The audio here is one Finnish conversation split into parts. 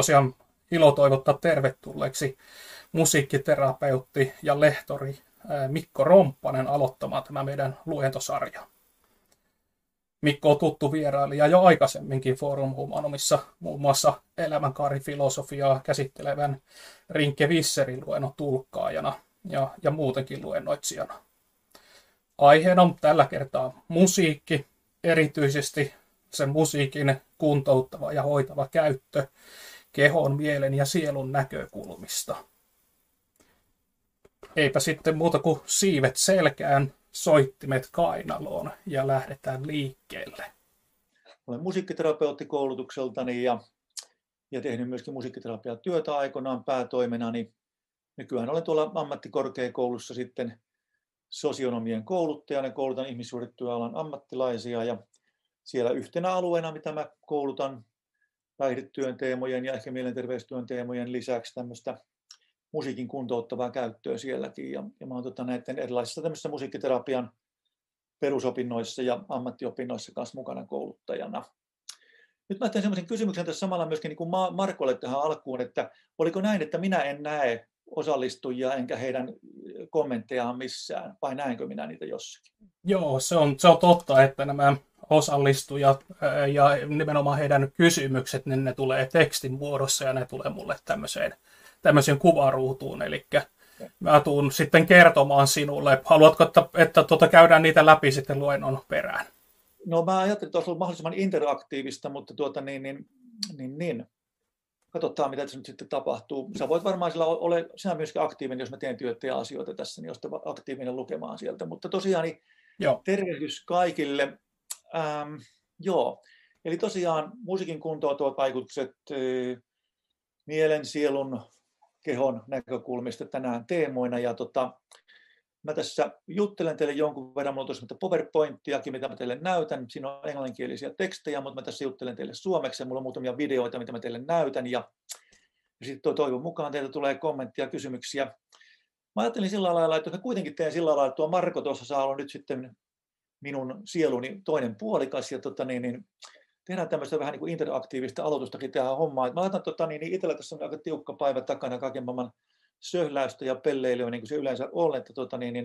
tosiaan ilo toivottaa tervetulleeksi musiikkiterapeutti ja lehtori Mikko Romppanen aloittamaan tämä meidän luentosarja. Mikko on tuttu vierailija jo aikaisemminkin Forum Humanumissa, muun muassa elämänkaarifilosofiaa käsittelevän Rinke Visserin luennon tulkkaajana ja, ja muutenkin luennoitsijana. Aiheena on tällä kertaa musiikki, erityisesti sen musiikin kuntouttava ja hoitava käyttö kehon, mielen ja sielun näkökulmista. Eipä sitten muuta kuin siivet selkään, soittimet kainaloon ja lähdetään liikkeelle. Olen musiikkiterapeutti koulutukseltani ja, ja tehnyt myöskin musiikkiterapiaa työtä aikoinaan päätoimenani. Nykyään olen tuolla ammattikorkeakoulussa sitten sosionomien kouluttajana, koulutan ihmissuhdetyöalan ammattilaisia ja siellä yhtenä alueena, mitä mä koulutan päihdetyön teemojen ja ehkä mielenterveystyön teemojen lisäksi tämmöistä musiikin kuntouttavaa käyttöä sielläkin. Ja, ja mä oon tota, näiden erilaisissa tämmöisissä musiikkiterapian perusopinnoissa ja ammattiopinnoissa kanssa mukana kouluttajana. Nyt mä teen semmoisen kysymyksen tässä samalla myöskin niin kuin Markolle tähän alkuun, että oliko näin, että minä en näe osallistujia enkä heidän kommenttejaan missään, vai näenkö minä niitä jossakin? Joo, se on, se on totta, että nämä osallistujat ja nimenomaan heidän kysymykset, niin ne tulee tekstin muodossa ja ne tulee mulle tämmöiseen, tämmöiseen kuvaruutuun. Eli mä tuun sitten kertomaan sinulle. Haluatko, että, että tuota, käydään niitä läpi sitten luennon perään? No mä ajattelin, että olisi ollut mahdollisimman interaktiivista, mutta tuota niin, niin, niin, niin. Katsotaan mitä tässä nyt sitten tapahtuu. Sä voit varmaan sillä ole sinä myöskin aktiivinen, jos mä teen työtä ja asioita tässä, niin jos aktiivinen lukemaan sieltä. Mutta tosiaan niin Joo. tervehdys kaikille. Ähm, joo, eli tosiaan musiikin kuntoutuvat vaikutukset mielen, sielun, kehon näkökulmista tänään teemoina. Ja tota, mä tässä juttelen teille jonkun verran, mulla on PowerPointiakin, mitä mä teille näytän. Siinä on englanninkielisiä tekstejä, mutta mä tässä juttelen teille suomeksi. Mulla on muutamia videoita, mitä mä teille näytän. Ja, ja sitten toivon mukaan teiltä tulee kommenttia kysymyksiä. Mä ajattelin sillä lailla, että mä kuitenkin teen sillä lailla, että tuo Marko tuossa saa olla nyt sitten minun sieluni toinen puolikas ja tota, niin, niin, tehdään tämmöistä vähän niin kuin interaktiivista aloitustakin tähän hommaan. Mä laitan tota, niin, niin itsellä tässä on aika tiukka päivä takana kaiken maailman söhläystä ja pelleilyä, niin kuin se yleensä on, että tota, niin, niin,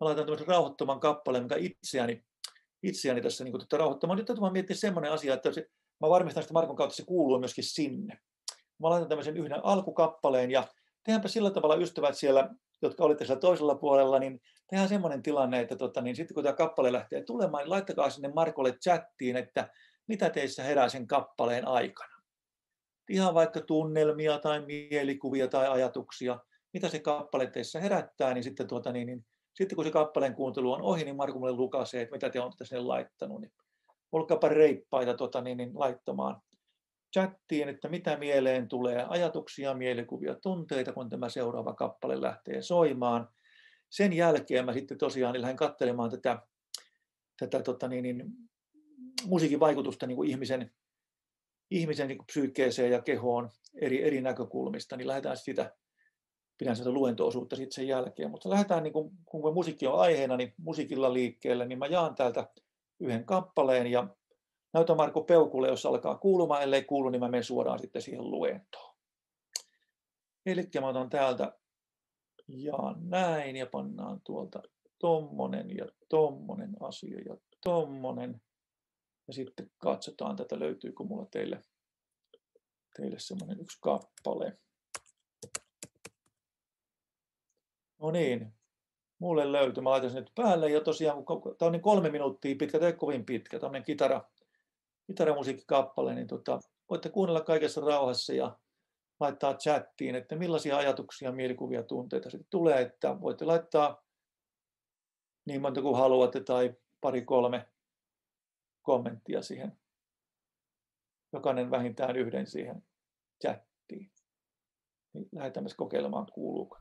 mä laitan tämmöisen rauhoittaman kappaleen, mikä itseäni, itseäni tässä niin kuin, tota, rauhoittamaan. Nyt täytyy miettiä semmoinen asia, että se, mä varmistan, että Markon kautta se kuuluu myöskin sinne. Mä laitan tämmöisen yhden alkukappaleen ja tehdäänpä sillä tavalla ystävät siellä, jotka olitte siellä toisella puolella, niin tehdään semmoinen tilanne, että tota, niin sitten kun tämä kappale lähtee tulemaan, niin laittakaa sinne Markolle chattiin, että mitä teissä herää sen kappaleen aikana. Ihan vaikka tunnelmia tai mielikuvia tai ajatuksia, mitä se kappale teissä herättää, niin sitten, tuota, niin, niin, sitten kun se kappaleen kuuntelu on ohi, niin Marko mulle lukasee, että mitä te olette sinne laittanut. Niin olkaapa reippaita tuota, niin, niin, laittamaan chattiin, että mitä mieleen tulee, ajatuksia, mielikuvia, tunteita, kun tämä seuraava kappale lähtee soimaan sen jälkeen mä sitten tosiaan niin lähdin katselemaan tätä, tätä tota niin, niin, musiikin vaikutusta niin kuin ihmisen, ihmisen niin psyykkeeseen ja kehoon eri, eri näkökulmista, niin lähdetään sitä, pidän sitä luento-osuutta sitten sen jälkeen, mutta lähdetään, niin kuin, kun musiikki on aiheena, niin musiikilla liikkeelle, niin mä jaan täältä yhden kappaleen ja näytän Marko Peukulle, jos alkaa kuulumaan, ellei kuulu, niin mä menen suoraan sitten siihen luentoon. Eli mä otan täältä ja näin ja pannaan tuolta tommonen ja tommonen asia ja tommonen. Ja sitten katsotaan tätä, löytyykö mulla teille, teille semmoinen yksi kappale. No niin, mulle löytyy. Mä laitan sen nyt päälle ja tosiaan, kun tämä on niin kolme minuuttia pitkä, ei kovin pitkä, tämmöinen kitara, kitaramusiikkikappale, niin tota, voitte kuunnella kaikessa rauhassa ja laittaa chattiin, että millaisia ajatuksia, mielikuvia, tunteita sitten tulee, että voitte laittaa niin monta kuin haluatte tai pari kolme kommenttia siihen. Jokainen vähintään yhden siihen chattiin. Niin lähdetään kokeilemaan, kuuluuko.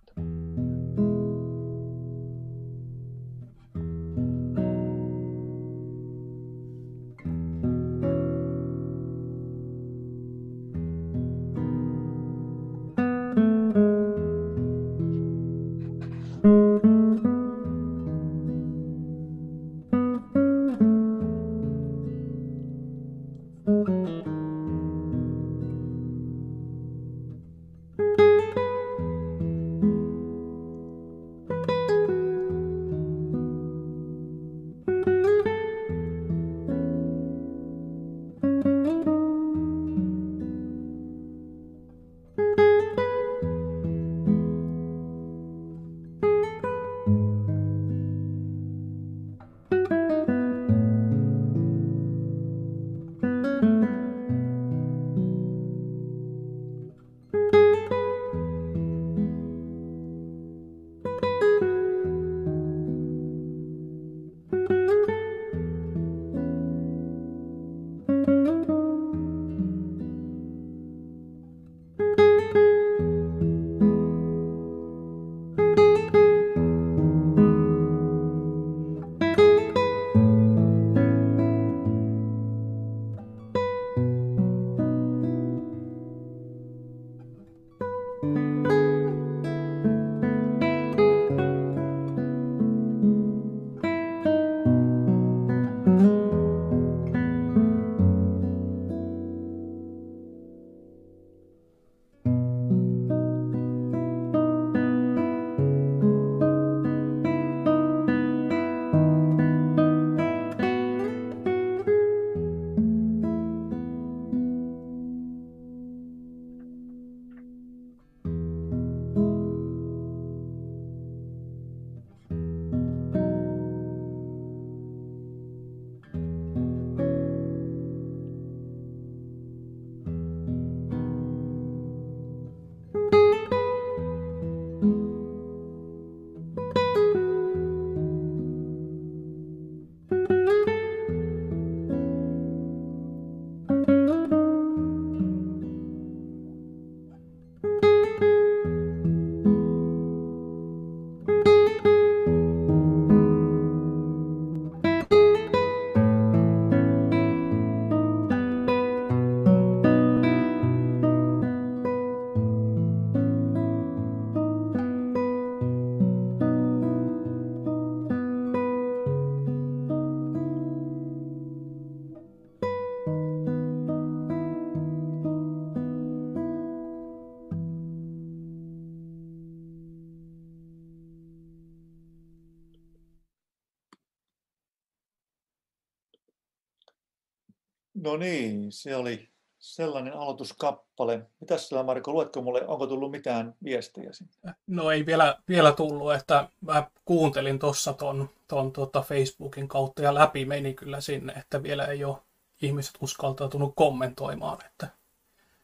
No niin, se oli sellainen aloituskappale. Mitäs sillä Marko, luetko mulle, onko tullut mitään viestejä sinne? No ei vielä, vielä tullut, että mä kuuntelin tuossa ton, ton tota Facebookin kautta ja läpi meni kyllä sinne, että vielä ei ole ihmiset uskaltautunut kommentoimaan, että,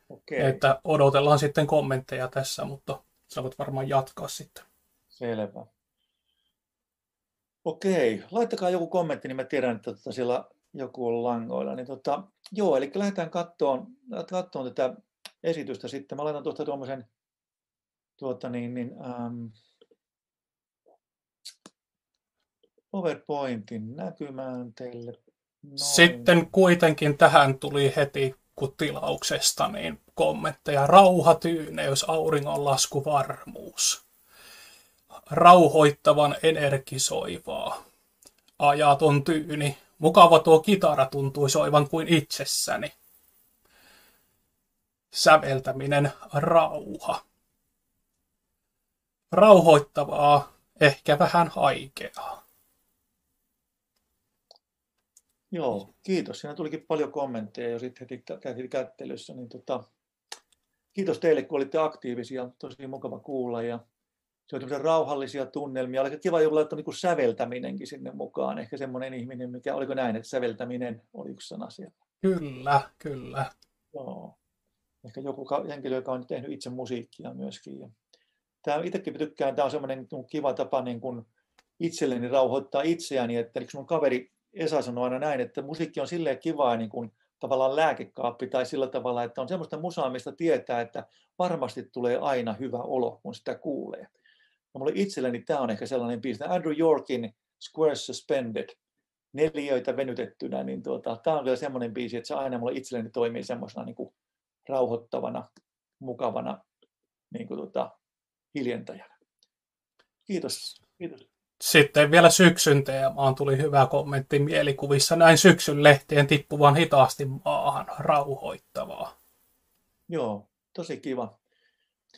Okei, että odotellaan sitten kommentteja tässä, mutta sä voit varmaan jatkaa sitten. selvä. Okei, laittakaa joku kommentti, niin mä tiedän, että tota siellä joku on langoilla. Niin tota, joo, eli lähdetään kattoon, kattoon tätä esitystä sitten. Mä laitan tuosta tuommoisen tuota niin, niin, ähm, PowerPointin näkymään teille. Noin. Sitten kuitenkin tähän tuli heti tilauksesta niin kommentteja. Rauha, tyyneys, auringonlasku, varmuus. Rauhoittavan energisoivaa. Ajaton tyyni. Mukava tuo kitara tuntui soivan kuin itsessäni. Säveltäminen rauha. Rauhoittavaa, ehkä vähän haikeaa. Joo, kiitos. Siinä tulikin paljon kommentteja jo sitten heti heti kättelyssä. Niin tota, kiitos teille, kun olitte aktiivisia. Tosi mukava kuulla. Ja se tämmöisiä rauhallisia tunnelmia. Oli kiva joku laittaa niin säveltäminenkin sinne mukaan. Ehkä semmoinen ihminen, mikä, oliko näin, että säveltäminen oli yksi sana siellä. Kyllä, kyllä. Joo. Ehkä joku henkilö, joka on tehnyt itse musiikkia myöskin. Ja tämä itsekin tykkään, tämä on semmoinen niin kuin kiva tapa niin kuin itselleni rauhoittaa itseäni, että eli mun kaveri Esa sanoi aina näin, että musiikki on silleen kivaa niin kuin tavallaan lääkekaappi tai sillä tavalla, että on semmoista musaa, mistä tietää, että varmasti tulee aina hyvä olo, kun sitä kuulee. Ja mulle itselleni tämä on ehkä sellainen biisi, Andrew Yorkin Squares Suspended, neljöitä venytettynä, niin tuota, tämä on kyllä semmoinen biisi, että se aina mulle itselleni toimii semmoisena niin kuin rauhoittavana, mukavana niin kuin tuota, hiljentäjänä. Kiitos. Kiitos. Sitten vielä syksyn teemaan tuli hyvä kommentti mielikuvissa. Näin syksyn lehtien tippuvan hitaasti maahan rauhoittavaa. Joo, tosi kiva.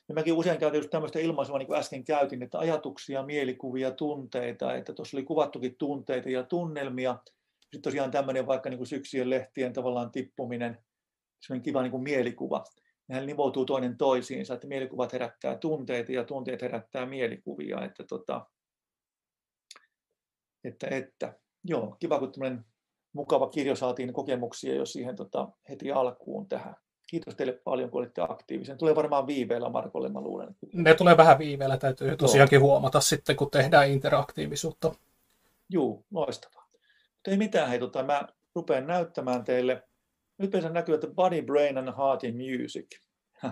Ja mäkin usein käytän just tämmöistä ilmaisua, niin kuin äsken käytin, että ajatuksia, mielikuvia, tunteita, että tuossa oli kuvattukin tunteita ja tunnelmia. Sitten tosiaan tämmöinen vaikka niin kuin syksyjen lehtien tavallaan tippuminen, semmoinen kiva niin kuin mielikuva. Nehän nivoutuu toinen toisiinsa, että mielikuvat herättää tunteita ja tunteet herättää mielikuvia. Että, tota, että, että joo, kiva kun tämmöinen mukava kirjo saatiin kokemuksia jo siihen tota, heti alkuun tähän. Kiitos teille paljon, kun olitte aktiivisen. Tulee varmaan viiveellä Markolle, mä luulen. Ne tulee vähän viiveellä, täytyy tosiaankin huomata sitten, kun tehdään interaktiivisuutta. Juu, loistavaa. Mutta ei mitään, hei, tota, mä rupean näyttämään teille. Nyt meillä näkyy, että Body, Brain and Heart in Music.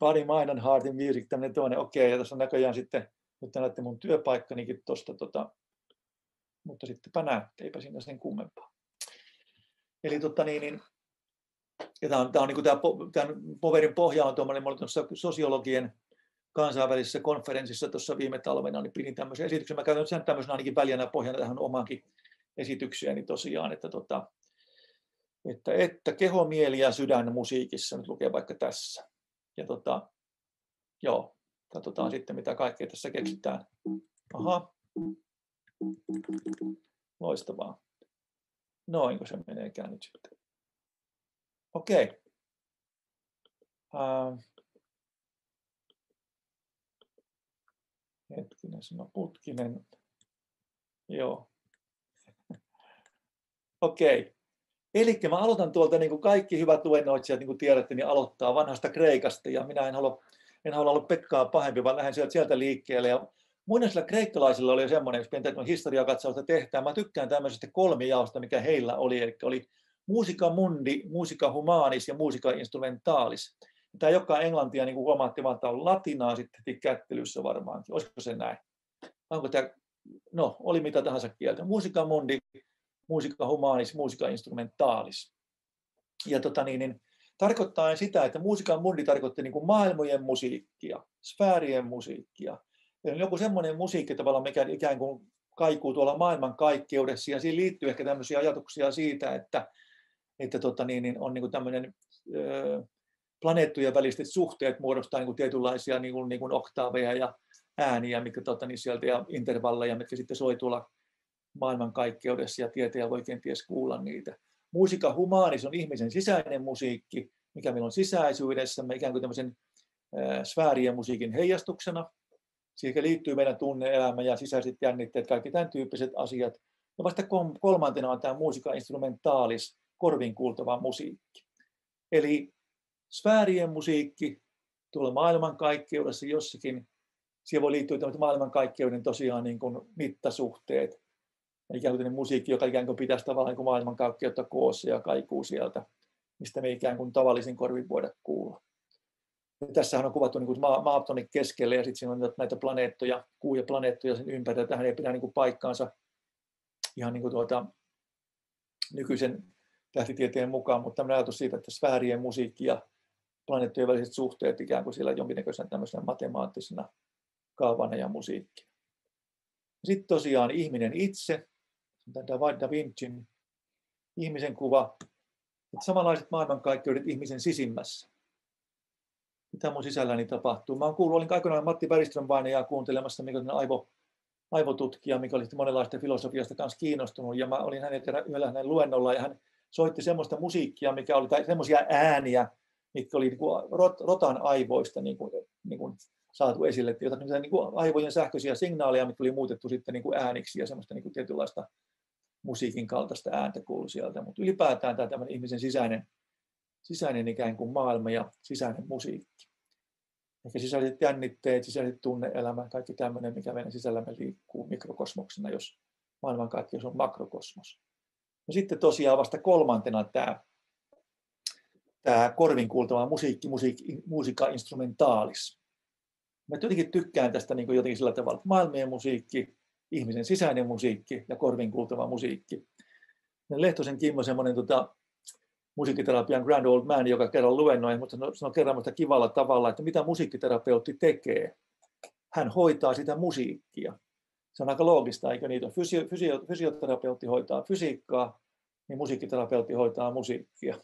body, Mind and Heart in Music, tämmöinen toinen. Okei, ja tässä on näköjään sitten, nyt te näette mun työpaikkanikin tuosta, tota, mutta sittenpä näette, eipä siinä sen kummempaa. Eli tota niin, niin ja tämä on, tämä on niin kuin tämä, tämän Poverin pohja on tuommoinen, olin tuossa sosiologien kansainvälisessä konferenssissa tuossa viime talvena, niin pidin tämmöisen esityksen. Mä käytän sen tämmöisenä ainakin väljänä pohjana tähän omaankin esitykseeni tosiaan, että, tota, että, että keho, mieli ja sydän musiikissa, nyt lukee vaikka tässä. Ja tota, joo, katsotaan sitten mitä kaikkea tässä keksitään. Aha, loistavaa. Noinko se meneekään nyt sitten? Okei. Okay. Uh, hetkinen, sano putkinen. Joo. Okei. Okay. Eli mä aloitan tuolta, niin kuin kaikki hyvät luennoitsijat, niin kuin tiedätte, niin aloittaa vanhasta Kreikasta, ja minä en halua en halua olla Pekkaa pahempi, vaan lähden sieltä, sieltä liikkeelle. Ja muinaisilla kreikkalaisilla oli semmoinen, jos pientä historiakatsausta tehtää, mä tykkään tämmöisestä kolmijaosta, mikä heillä oli, eli oli musica mundi, musica humanis ja musica instrumentalis. Tämä joka englantia, niin kuin huomaatte, vaan tämä on latinaa sitten kättelyssä varmaankin. Olisiko se näin? Onko tämä, no, oli mitä tahansa kieltä. Musica mundi, musica humanis, musica instrumentalis. Ja tota niin, niin tarkoittaa sitä, että musiikan mundi tarkoitti niin kuin maailmojen musiikkia, sfäärien musiikkia. Eli joku semmoinen musiikki tavallaan, mikä ikään kuin kaikuu tuolla maailman kaikkeudessa, ja siihen liittyy ehkä tämmöisiä ajatuksia siitä, että, että tota niin, niin on niin kuin tämmöinen ö, planeettojen väliset suhteet muodostaa niin kuin tietynlaisia niin kuin, niin kuin oktaaveja ja ääniä, mitkä tota, niin sieltä, ja intervalleja, mitkä sitten soi tuolla maailmankaikkeudessa ja tieteen voi kenties kuulla niitä. Musiikka humanis on ihmisen sisäinen musiikki, mikä meillä on sisäisyydessämme ikään kuin tämmöisen sfäärien musiikin heijastuksena. Siihen liittyy meidän tunneelämä ja sisäiset jännitteet, kaikki tämän tyyppiset asiat. Ja vasta kolmantena on tämä musiikka instrumentaalis, korvin kuultava musiikki. Eli sfäärien musiikki tuolla maailmankaikkeudessa jossakin, siihen voi liittyä maailmankaikkeuden tosiaan niin kuin mittasuhteet, ikään kuin musiikki, joka ikään kuin pitäisi tavallaan niin maailmankaikkeutta koossa ja kaikuu sieltä, mistä me ikään kuin tavallisin korvin voida kuulla. Ja tässähän on kuvattu niin kuin maa, keskelle ja sitten siinä on näitä planeettoja, kuu ja planeettoja sen ympärillä. Tähän ei pidä niin kuin paikkaansa ihan niin kuin tuota, nykyisen tähtitieteen mukaan, mutta tämmöinen ajatus siitä, että sfäärien musiikki ja planeettojen väliset suhteet ikään kuin siellä jonkinnäköisenä tämmöisenä matemaattisena kaavana ja musiikki. Sitten tosiaan ihminen itse, Da Vincin ihmisen kuva, että samanlaiset maailmankaikkeudet ihmisen sisimmässä. Mitä mun sisälläni tapahtuu? Mä kuullut, olin aikoinaan Matti Bergström ja kuuntelemassa, mikä on aivo, aivotutkija, mikä oli monenlaista filosofiasta kanssa kiinnostunut, ja mä olin hänen yhdellä hänen luennolla, ja hän soitti semmoista musiikkia, mikä oli, tai semmoisia ääniä, mitkä oli niin kuin rot, rotan aivoista niin kuin, niin kuin saatu esille, jotain niin kuin aivojen sähköisiä signaaleja, mitkä oli muutettu sitten niin kuin ääniksi ja semmoista niin kuin tietynlaista musiikin kaltaista ääntä kuului sieltä, mutta ylipäätään tämä tämmöinen ihmisen sisäinen, sisäinen ikään kuin maailma ja sisäinen musiikki. Ehkä sisäiset jännitteet, sisäiset tunneelämä, kaikki tämmöinen, mikä meidän sisällämme liikkuu mikrokosmoksena, jos maailmankaikkeus on makrokosmos. Sitten tosiaan vasta kolmantena tämä, tämä korvin kuultava musiikki, musiikki, musiikka instrumentaalis. Mä jotenkin tykkään tästä niin kuin jotenkin sillä tavalla, että maailmien musiikki, ihmisen sisäinen musiikki ja korvin kuultava musiikki. Lehtosen Kimmo, semmoinen tota, musiikkiterapian grand old man, joka kerran luennoi, mutta sanoi kerran mutta kivalla tavalla, että mitä musiikkiterapeutti tekee. Hän hoitaa sitä musiikkia. Se on aika loogista, eikö niitä? Fysio, fysio, fysioterapeutti hoitaa fysiikkaa, niin musiikkiterapeutti hoitaa musiikkia.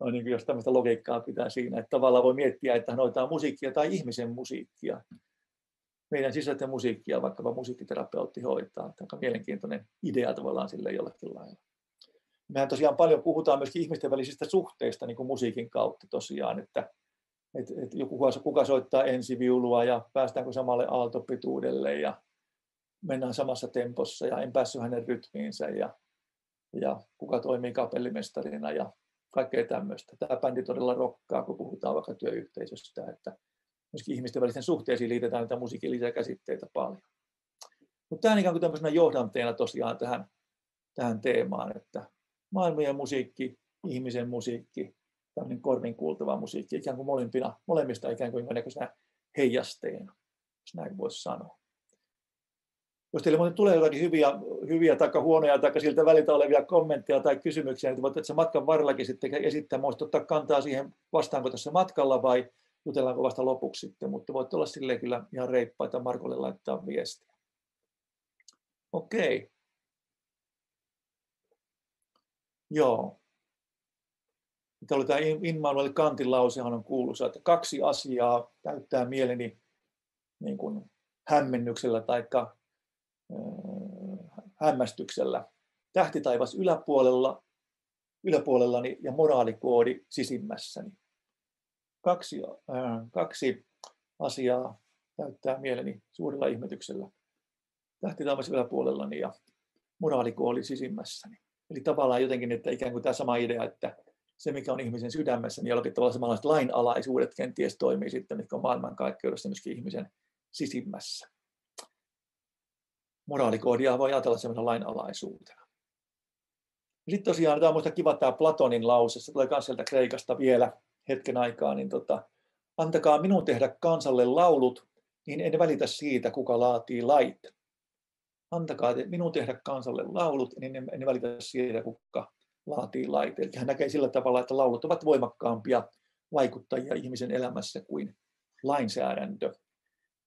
No niin, jos tämmöistä logiikkaa pitää siinä, että tavallaan voi miettiä, että hän hoitaa musiikkia tai ihmisen musiikkia meidän sisäisten musiikkia vaikkapa musiikkiterapeutti hoitaa. Tämä on mielenkiintoinen idea tavallaan sille jollakin lailla. Mehän tosiaan paljon puhutaan myös ihmisten välisistä suhteista niin kuin musiikin kautta tosiaan, että, että, että joku, kuka soittaa ensiviulua ja päästäänkö samalle aaltopituudelle ja mennään samassa tempossa ja en päässyt hänen rytmiinsä ja, ja kuka toimii kapellimestarina ja kaikkea tämmöistä. Tämä bändi todella rokkaa, kun puhutaan vaikka työyhteisöstä, että myöskin ihmisten välisten suhteisiin liitetään näitä musiikillisia käsitteitä paljon. Mutta tämä on ikään kuin tämmöisenä johdanteena tosiaan tähän, tähän teemaan, että maailmojen musiikki, ihmisen musiikki, tämmöinen korvin kuultava musiikki, ikään kuin molempina, molemmista ikään kuin jonkinnäköisenä heijasteena, jos näin voisi sanoa. Jos teille muuten tulee jotakin hyviä, hyviä tai huonoja tai siltä väliltä olevia kommentteja tai kysymyksiä, niin voitte tässä matkan varrellakin sitten esittää. Voisi ottaa kantaa siihen, vastaanko tässä matkalla vai jutellaanko vasta lopuksi sitten, mutta voitte olla silleen kyllä ihan reippaita Markolle laittaa viestiä. Okei. Joo. Tämä oli tämä Immanuel Kantin lausehan on kuuluisa, että kaksi asiaa täyttää mieleni niin kuin hämmennyksellä tai hämmästyksellä. Tähtitaivas yläpuolella, yläpuolellani ja moraalikoodi sisimmässäni kaksi, äh, kaksi asiaa täyttää mieleni suurella ihmetyksellä. Tähti taivas yläpuolellani ja moraalikooli sisimmässäni. Eli tavallaan jotenkin, että ikään kuin tämä sama idea, että se, mikä on ihmisen sydämessä, niin jollakin tavalla samanlaiset lainalaisuudet kenties toimii sitten, mitkä on maailmankaikkeudessa myöskin ihmisen sisimmässä. Moraalikoodia voi ajatella semmoisen lainalaisuutena. Sitten tosiaan, tämä on minusta kiva tämä Platonin lause, se tulee myös sieltä Kreikasta vielä hetken aikaa, niin tota, antakaa minun tehdä kansalle laulut, niin en välitä siitä, kuka laatii lait. Antakaa minun tehdä kansalle laulut, niin en välitä siitä, kuka laatii lait. Eli hän näkee sillä tavalla, että laulut ovat voimakkaampia vaikuttajia ihmisen elämässä kuin lainsäädäntö,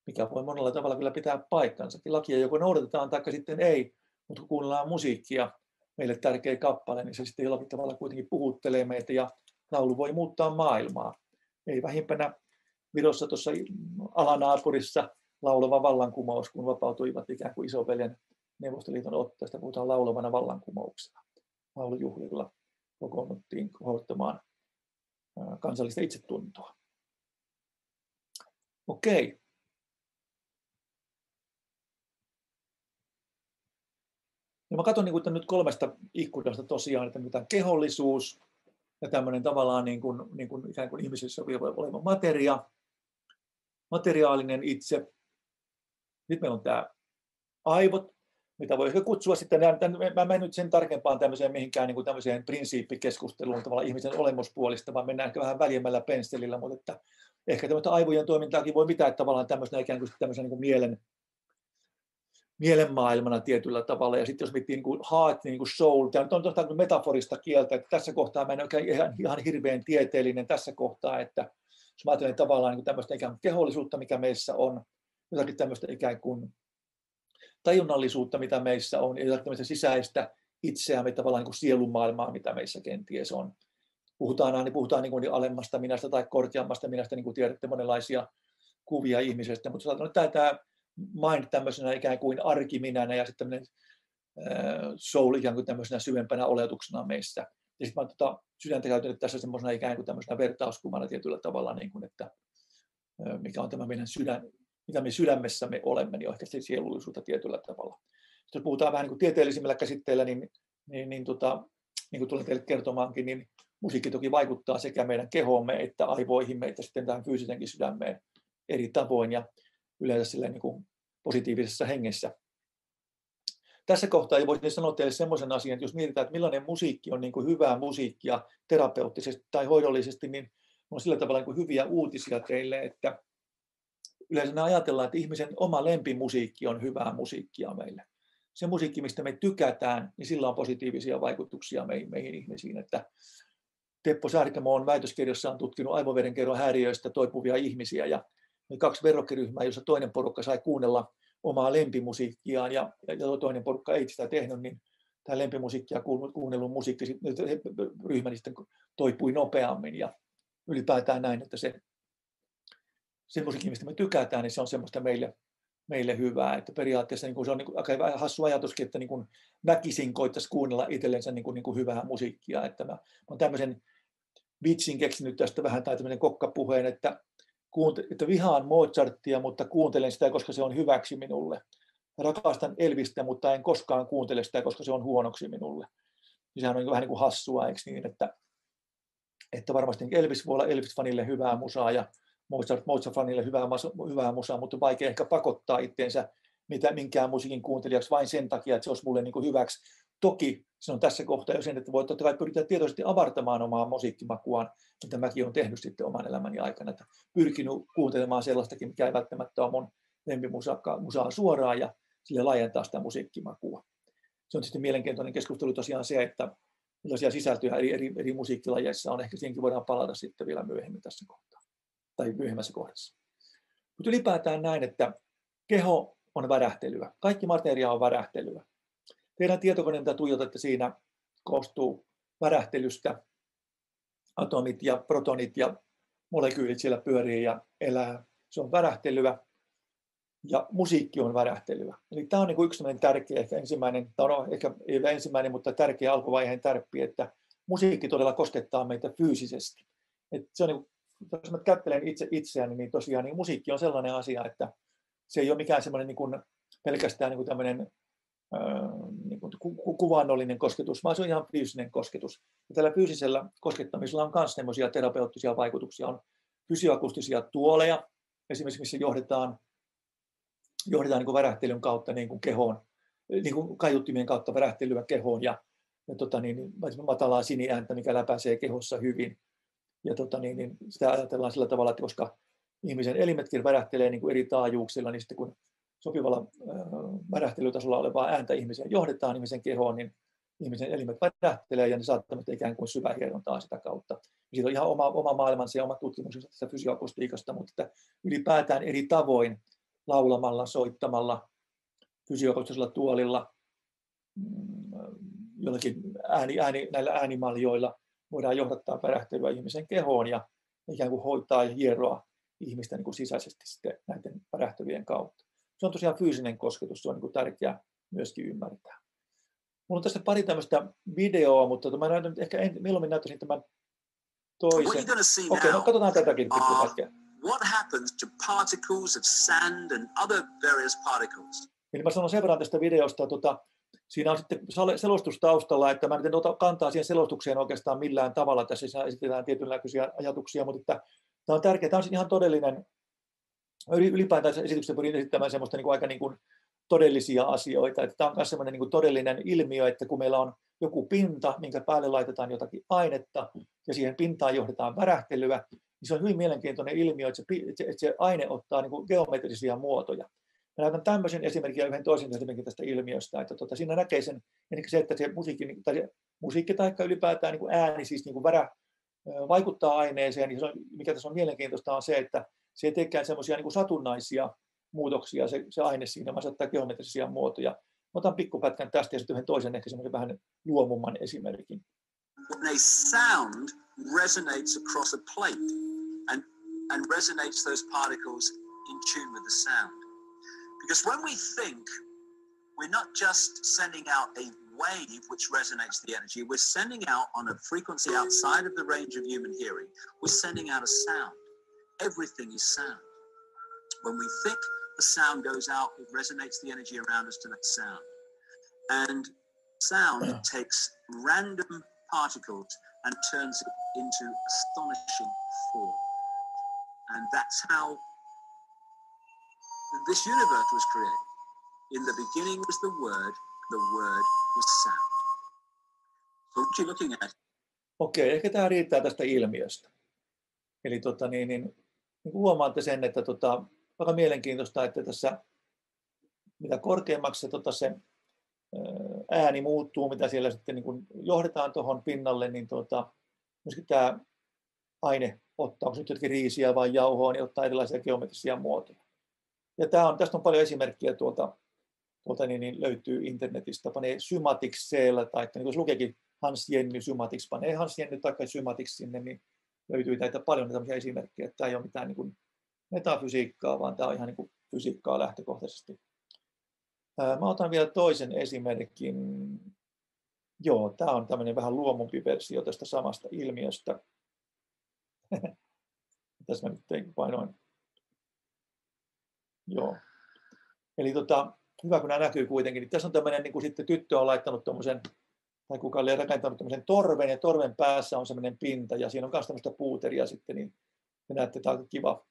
mikä voi monella tavalla kyllä pitää paikkansa. Lakia joko noudatetaan tai sitten ei, mutta kun kuunnellaan musiikkia, meille tärkeä kappale, niin se sitten jollakin tavalla kuitenkin puhuttelee meitä ja laulu voi muuttaa maailmaa. Ei vähimpänä Virossa tuossa alanaapurissa laulava vallankumous, kun vapautuivat ikään kuin isoveljen Neuvostoliiton otteesta, puhutaan laulavana vallankumouksena. Laulujuhlilla kokoonnuttiin kohottamaan kansallista itsetuntoa. Okei. Ja mä katson niin kuin nyt kolmesta ikkunasta tosiaan, että mitä kehollisuus ja tämmöinen tavallaan niin kuin, niin kuin ikään kuin ihmisessä oleva materia, materiaalinen itse. Nyt meillä on tämä aivot, mitä voi ehkä kutsua sitten, mä menen nyt sen tarkempaan tämmöiseen mihinkään niin kuin tämmöiseen prinsiippikeskusteluun tavallaan ihmisen olemuspuolista, vaan mennään ehkä vähän väljemmällä pensselillä, mutta että ehkä tämmöistä aivojen toimintaakin voi pitää tavallaan tämmöisenä ikään kuin tämmöisen niin kuin mielen, mielenmaailmana tietyllä tavalla. Ja sitten jos miettii niin kuin heart, niin kuin soul, tämä on tosiaan metaforista kieltä, että tässä kohtaa mä en ole ihan, ihan hirveän tieteellinen tässä kohtaa, että jos mä ajattelen tavallaan niin tämmöistä ikään kuin kehollisuutta, mikä meissä on, jotakin tämmöistä ikään kuin tajunnallisuutta, mitä meissä on, ja tämmöistä sisäistä itseämme, tavallaan niin kuin sielunmaailmaa, mitä meissä kenties on. Puhutaan aina puhutaan niin kuin alemmasta minästä tai korkeammasta minästä, niin kuin tiedätte, monenlaisia kuvia ihmisestä, mutta sanotaan, että tämä mind tämmöisenä ikään kuin arkiminänä ja sitten tämmöinen soul ikään kuin tämmöisenä syvempänä oletuksena meissä. Ja sitten mä tota, sydäntä käytän tässä semmoisena ikään kuin tämmöisenä vertauskuvana tietyllä tavalla, niin kuin, että mikä on tämä meidän sydän, mitä me sydämessämme olemme, niin on ehkä se sielullisuutta tietyllä tavalla. Sitten jos puhutaan vähän niin kuin tieteellisimmillä käsitteillä, niin, niin, niin, tota, niin kuin tulen teille kertomaankin, niin musiikki toki vaikuttaa sekä meidän kehoomme että aivoihimme, että sitten tähän fyysisenkin sydämeen eri tavoin ja yleensä niin kuin positiivisessa hengessä. Tässä kohtaa voisin sanoa teille semmoisen asian, että jos mietitään, että millainen musiikki on niin kuin hyvää musiikkia terapeuttisesti tai hoidollisesti, niin on sillä tavalla niin kuin hyviä uutisia teille, että yleensä ajatellaan, että ihmisen oma lempimusiikki on hyvää musiikkia meille. Se musiikki, mistä me tykätään, niin sillä on positiivisia vaikutuksia meihin, meihin ihmisiin. Että Teppo Särkämo on väitöskirjassaan tutkinut aivoverenkierron häiriöistä toipuvia ihmisiä ja kaksi verrokkiryhmää, jossa toinen porukka sai kuunnella omaa lempimusiikkiaan ja, ja toinen porukka ei sitä tehnyt, niin tämä lempimusiikkia kuunnellun musiikki ryhmä niin sitten toipui nopeammin ja ylipäätään näin, että se se musiikki, mistä me tykätään, niin se on semmoista meille, meille hyvää. Että periaatteessa niin se on niin kuin, aika hassu ajatuskin, että niin väkisin koittaisi kuunnella itsellensä niin kuin, niin kuin hyvää musiikkia. Että mä, mä olen tämmöisen vitsin keksinyt tästä vähän, tai tämmöinen kokkapuheen, että, että vihaan Mozartia, mutta kuuntelen sitä, koska se on hyväksi minulle. Rakastan Elvistä, mutta en koskaan kuuntele sitä, koska se on huonoksi minulle. Niin sehän on niin vähän niin kuin hassua, eikö niin, että, että varmasti Elvis voi olla Elvis-fanille hyvää musaa ja Mozart, Mozart-fanille hyvää, hyvää musaa, mutta vaikea ehkä pakottaa itteensä mitä, minkään musiikin kuuntelijaksi vain sen takia, että se olisi mulle niin kuin hyväksi. Toki se on tässä kohtaa jo sen, että voi totta kai pyrkiä tietoisesti avartamaan omaa musiikkimakuaan, mitä mäkin olen tehnyt sitten oman elämäni aikana. Että pyrkinyt kuuntelemaan sellaistakin, mikä ei välttämättä ole mun lempimusaa suoraan ja sille laajentaa sitä musiikkimakua. Se on sitten mielenkiintoinen keskustelu tosiaan se, että millaisia sisältöjä eri, eri, eri musiikkilajeissa on. Ehkä siihenkin voidaan palata sitten vielä myöhemmin tässä kohtaa tai myöhemmässä kohdassa. Mutta ylipäätään näin, että keho on värähtelyä. Kaikki materia on värähtelyä. Teidän tietokone, mitä tuijotatte siinä, koostuu värähtelystä. Atomit ja protonit ja molekyylit siellä pyörii ja elää. Se on värähtelyä. Ja musiikki on värähtelyä. Eli tämä on niin kuin yksi tärkeä, ehkä ensimmäinen, tai no, ehkä ei ensimmäinen, mutta tärkeä alkuvaiheen tärppi, että musiikki todella koskettaa meitä fyysisesti. Et se on niin jos mä kättelen itse itseäni, niin tosiaan niin musiikki on sellainen asia, että se ei ole mikään semmoinen niin kuin pelkästään niin kuin tämmöinen niin kuin ku, kuvannollinen kosketus, vaan se on ihan fyysinen kosketus. Ja tällä fyysisellä koskettamisella on myös sellaisia terapeuttisia vaikutuksia. On fysioakustisia tuoleja, esimerkiksi missä johdetaan, johdetaan niin kuin värähtelyn kautta niin kuin kehoon, niin kuin kaiuttimien kautta värähtelyä kehoon ja, ja tota niin, niin matalaa siniääntä, mikä läpäisee kehossa hyvin. Ja tota niin, niin sitä ajatellaan sillä tavalla, että koska ihmisen elimetkin värähtelee niin kuin eri taajuuksilla, niin sitten kun sopivalla värähtelytasolla olevaa ääntä ihmisen johdetaan ihmisen kehoon, niin ihmisen elimet värähtelee ja ne saattaa ikään kuin syvähierontaa sitä kautta. Siitä on ihan oma, oma maailmansa ja oma tutkimuksensa tästä fysioakustiikasta, mutta että ylipäätään eri tavoin laulamalla, soittamalla, fysioakustisella tuolilla, mm, jollakin ääni, ääni, näillä äänimaljoilla voidaan johdattaa värähtelyä ihmisen kehoon ja ikään kuin hoitaa ja hieroa ihmistä niin kuin sisäisesti sitten näiden värähtelyjen kautta se on tosiaan fyysinen kosketus, se on niin tärkeää myöskin ymmärtää. Mulla on tässä pari tämmöistä videoa, mutta tota, mä näytän, ehkä en, milloin näyttäisin tämän toisen. Okei, okay, no katsotaan tätäkin pikkupätkää. What happens to particles of sand and other various particles? Eli mä sanon sen verran tästä videosta, tota, siinä on sitten selostus taustalla, että mä en ota kantaa siihen selostukseen oikeastaan millään tavalla. Tässä esitetään tietynlaisia ajatuksia, mutta että tämä on tärkeää. Tämä on ihan todellinen ylipäätään esityksen pyrin esittämään semmoista niin kuin aika niin kuin todellisia asioita. Että tämä on myös semmoinen niin todellinen ilmiö, että kun meillä on joku pinta, minkä päälle laitetaan jotakin ainetta ja siihen pintaan johdetaan värähtelyä, niin se on hyvin mielenkiintoinen ilmiö, että se, että se aine ottaa niin kuin geometrisia muotoja. Mä näytän tämmöisen esimerkin ja yhden toisen esimerkin tästä ilmiöstä, että tuota, siinä näkee sen, se, että se musiikki, tai se musiikki tai ylipäätään niin kuin ääni, siis niin kuin värä, vaikuttaa aineeseen, niin se on, mikä tässä on mielenkiintoista on se, että se ei teekään semmoisia niin satunnaisia muutoksia, se, se aine siinä, vaan se ottaa geometrisia muotoja. Mä otan pikkupätkän tästä ja sitten yhden toisen ehkä semmoisen vähän luomumman esimerkin. A sound resonates across a plate and, and resonates those particles in tune with the sound. Because when we think, we're not just sending out a wave which resonates the energy, we're sending out on a frequency outside of the range of human hearing, we're sending out a sound everything is sound. When we think the sound goes out, it resonates the energy around us to that sound. And sound yeah. takes random particles and turns it into astonishing form. And that's how this universe was created. In the beginning was the Word, the Word was sound. So what you looking at? Okei, okay, ehkä tämä riittää tästä ilmiöstä. Eli tota, niin, niin, niin huomaatte sen, että tota, aika mielenkiintoista, että tässä mitä korkeammaksi se, tota, se ääni muuttuu, mitä siellä sitten niin kun johdetaan tuohon pinnalle, niin tota, myöskin tämä aine ottaa, onko nyt jotenkin riisiä vai jauhoa, niin ottaa erilaisia geometrisia muotoja. Ja tämä on, tästä on paljon esimerkkejä tuolta, tuolta niin, niin löytyy internetistä, panee Symatics tai niin kuin lukeekin Hans Jenny Symatics, panee Hans Jenny tai Symatics sinne, niin löytyy näitä paljon tämmöisiä esimerkkejä, että tämä ei ole mitään niin kuin metafysiikkaa, vaan tämä on ihan niin kuin fysiikkaa lähtökohtaisesti. Mä otan vielä toisen esimerkin. Joo, tämä on tämmöinen vähän luomumpi versio tästä samasta ilmiöstä. Tässä mä nyt tein painoin. Joo. Eli tota, hyvä kun nämä näkyy kuitenkin. Niin tässä on tämmöinen, niin kuin sitten tyttö on laittanut tuommoisen tai kuka oli rakentanut tämmöisen torven, ja torven päässä on semmoinen pinta, ja siinä on myös tämmöistä puuteria sitten, niin te näette, että tämä on kiva,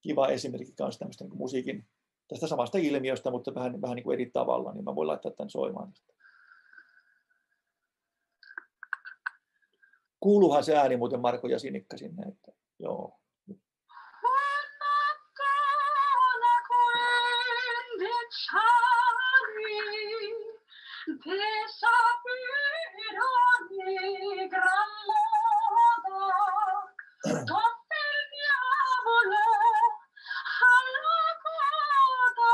kiva esimerkki myös tämmöistä niin musiikin tästä samasta ilmiöstä, mutta vähän, vähän niin kuin eri tavalla, niin mä voin laittaa tämän soimaan. Kuuluuhan se ääni muuten Marko ja Sinikka sinne, että joo. This gran modo donde el diavolo all'accordo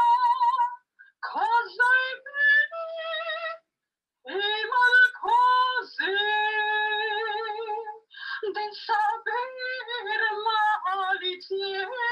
cosa beni e malcose del saper mali tiene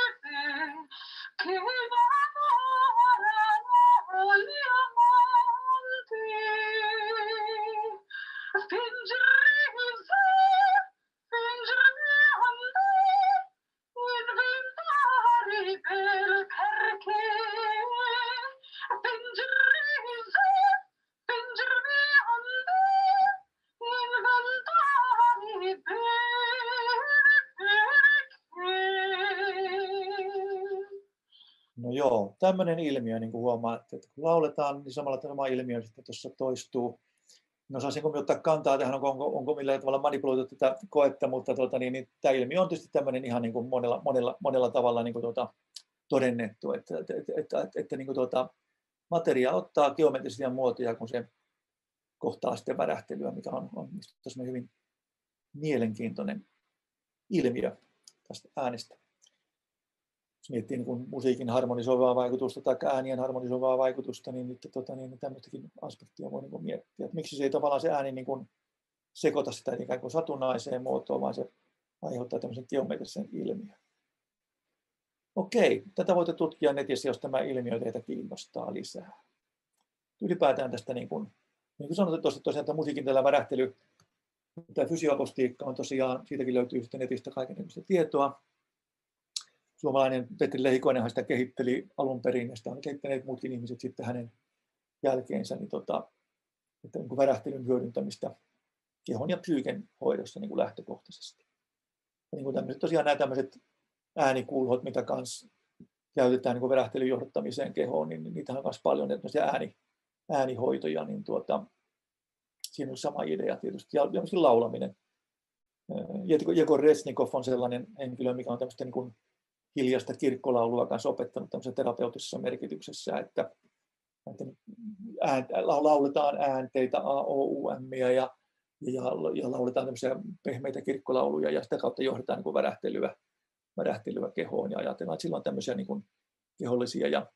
joo, tämmöinen ilmiö, niin kuin huomaa, että kun lauletaan, niin samalla sama ilmiö sitten tuossa toistuu. No saisinko me ottaa kantaa tähän, onko, onko, onko millään tavalla manipuloitu tätä koetta, mutta tuota, niin, niin, tämä ilmiö on tietysti tämmöinen ihan niin kuin monella, monella, monella tavalla niin kuin tuota, todennettu, että, että, että, että, että, että niin kuin tuota, materia ottaa geometrisia muotoja, kun se kohtaa sitten värähtelyä, mikä on, on hyvin mielenkiintoinen ilmiö tästä äänestä. Jos miettii niin musiikin harmonisoivaa vaikutusta tai äänien harmonisoivaa vaikutusta, niin, nyt, tota, niin tämmöistäkin aspektia voi niin miettiä. Että miksi se ei tavallaan se ääni niin kuin sekoita sitä ikään kuin satunnaiseen muotoon, vaan se aiheuttaa tämmöisen geometrisen ilmiön. Okei, tätä voitte tutkia netissä, jos tämä ilmiö teitä kiinnostaa lisää. Ylipäätään tästä, niin kuin, niin kuin sanoin tuossa, tosiaan tämä musiikin tällä värähtely, tämä fysioakustiikka on tosiaan, siitäkin löytyy sitten netistä kaikenlaista tietoa. Suomalainen Petri Lehikoinenhan sitä kehitteli alun perin, ja sitä on kehittäneet muutkin ihmiset sitten hänen jälkeensä, niin tota, että niin kuin värähtelyn hyödyntämistä kehon ja psyyken hoidossa niin kuin lähtökohtaisesti. Ja niin kuin tämmöiset, tosiaan nämä tämmöiset äänikulhot, mitä kanssa käytetään niin verähtelyn johdattamiseen kehoon, niin niitä on myös paljon että ääni, äänihoitoja, niin tuota, siinä on sama idea tietysti. Ja myöskin laulaminen. Jeko Resnikov on sellainen henkilö, mikä on tämmöistä niin kuin hiljaista kirkkolaulua kanssa opettanut tämmöisessä terapeutisessa merkityksessä, että, että ääntä, lauletaan äänteitä A, O, U, M ja, ja, ja lauletaan tämmöisiä pehmeitä kirkkolauluja ja sitä kautta johdetaan niin värähtelyä värähtelyä kehoon ja ajatellaan, että sillä on tämmöisiä niin kehollisia ja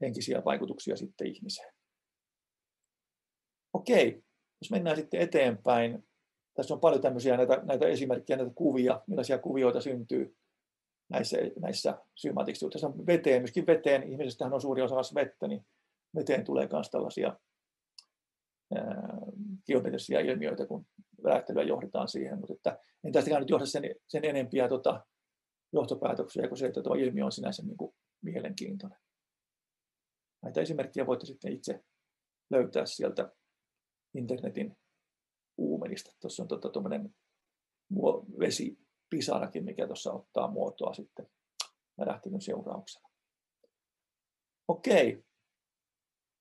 henkisiä vaikutuksia sitten ihmiseen. Okei, jos mennään sitten eteenpäin, tässä on paljon tämmöisiä näitä, näitä esimerkkejä, näitä kuvia, millaisia kuvioita syntyy näissä, näissä on veteen, myöskin veteen, ihmisestähän on suuri osa vettä, niin veteen tulee myös tällaisia geometrisia ilmiöitä, kun värähtelyä johdetaan siihen, mutta että en tästäkään nyt johda sen, sen enempiä tota, johtopäätöksiä kuin se, että tuo ilmiö on sinänsä niin kuin mielenkiintoinen. Näitä esimerkkejä voitte sitten itse löytää sieltä internetin uumenista. Tuossa on tuota, tuommoinen vesipisarakin, mikä tuossa ottaa muotoa sitten värähtelyn seurauksena. Okei.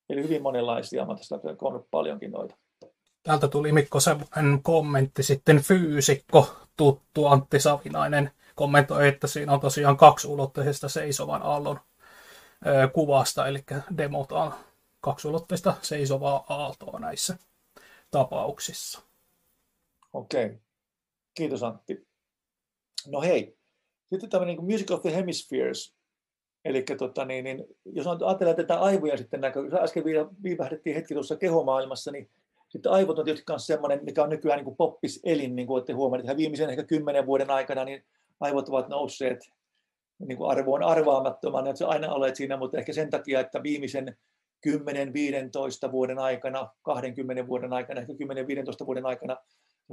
Eli hyvin monenlaisia. Mä tässä on paljonkin noita. Täältä tuli Mikko semmoinen kommentti sitten fyysikko, tuttu Antti Savinainen – kommentoi, että siinä on tosiaan kaksi ulotteista seisovan aallon kuvasta, eli demotaan ulotteista seisovaa aaltoa näissä tapauksissa. Okei. Kiitos Antti. No hei, sitten tämmöinen niin Music of the Hemispheres. Eli tota, niin, niin, jos ajatellaan tätä aivoja sitten näkö, äsken viivähdettiin hetki tuossa kehomaailmassa, niin sitten aivot on tietysti myös semmoinen, mikä on nykyään niin kuin poppis elin, niin kuin olette huomanneet, että viimeisen ehkä kymmenen vuoden aikana niin aivot ovat nousseet niin kuin arvoon arvaamattoman, että se aina olet siinä, mutta ehkä sen takia, että viimeisen 10-15 vuoden aikana, 20 vuoden aikana, ehkä 10-15 vuoden aikana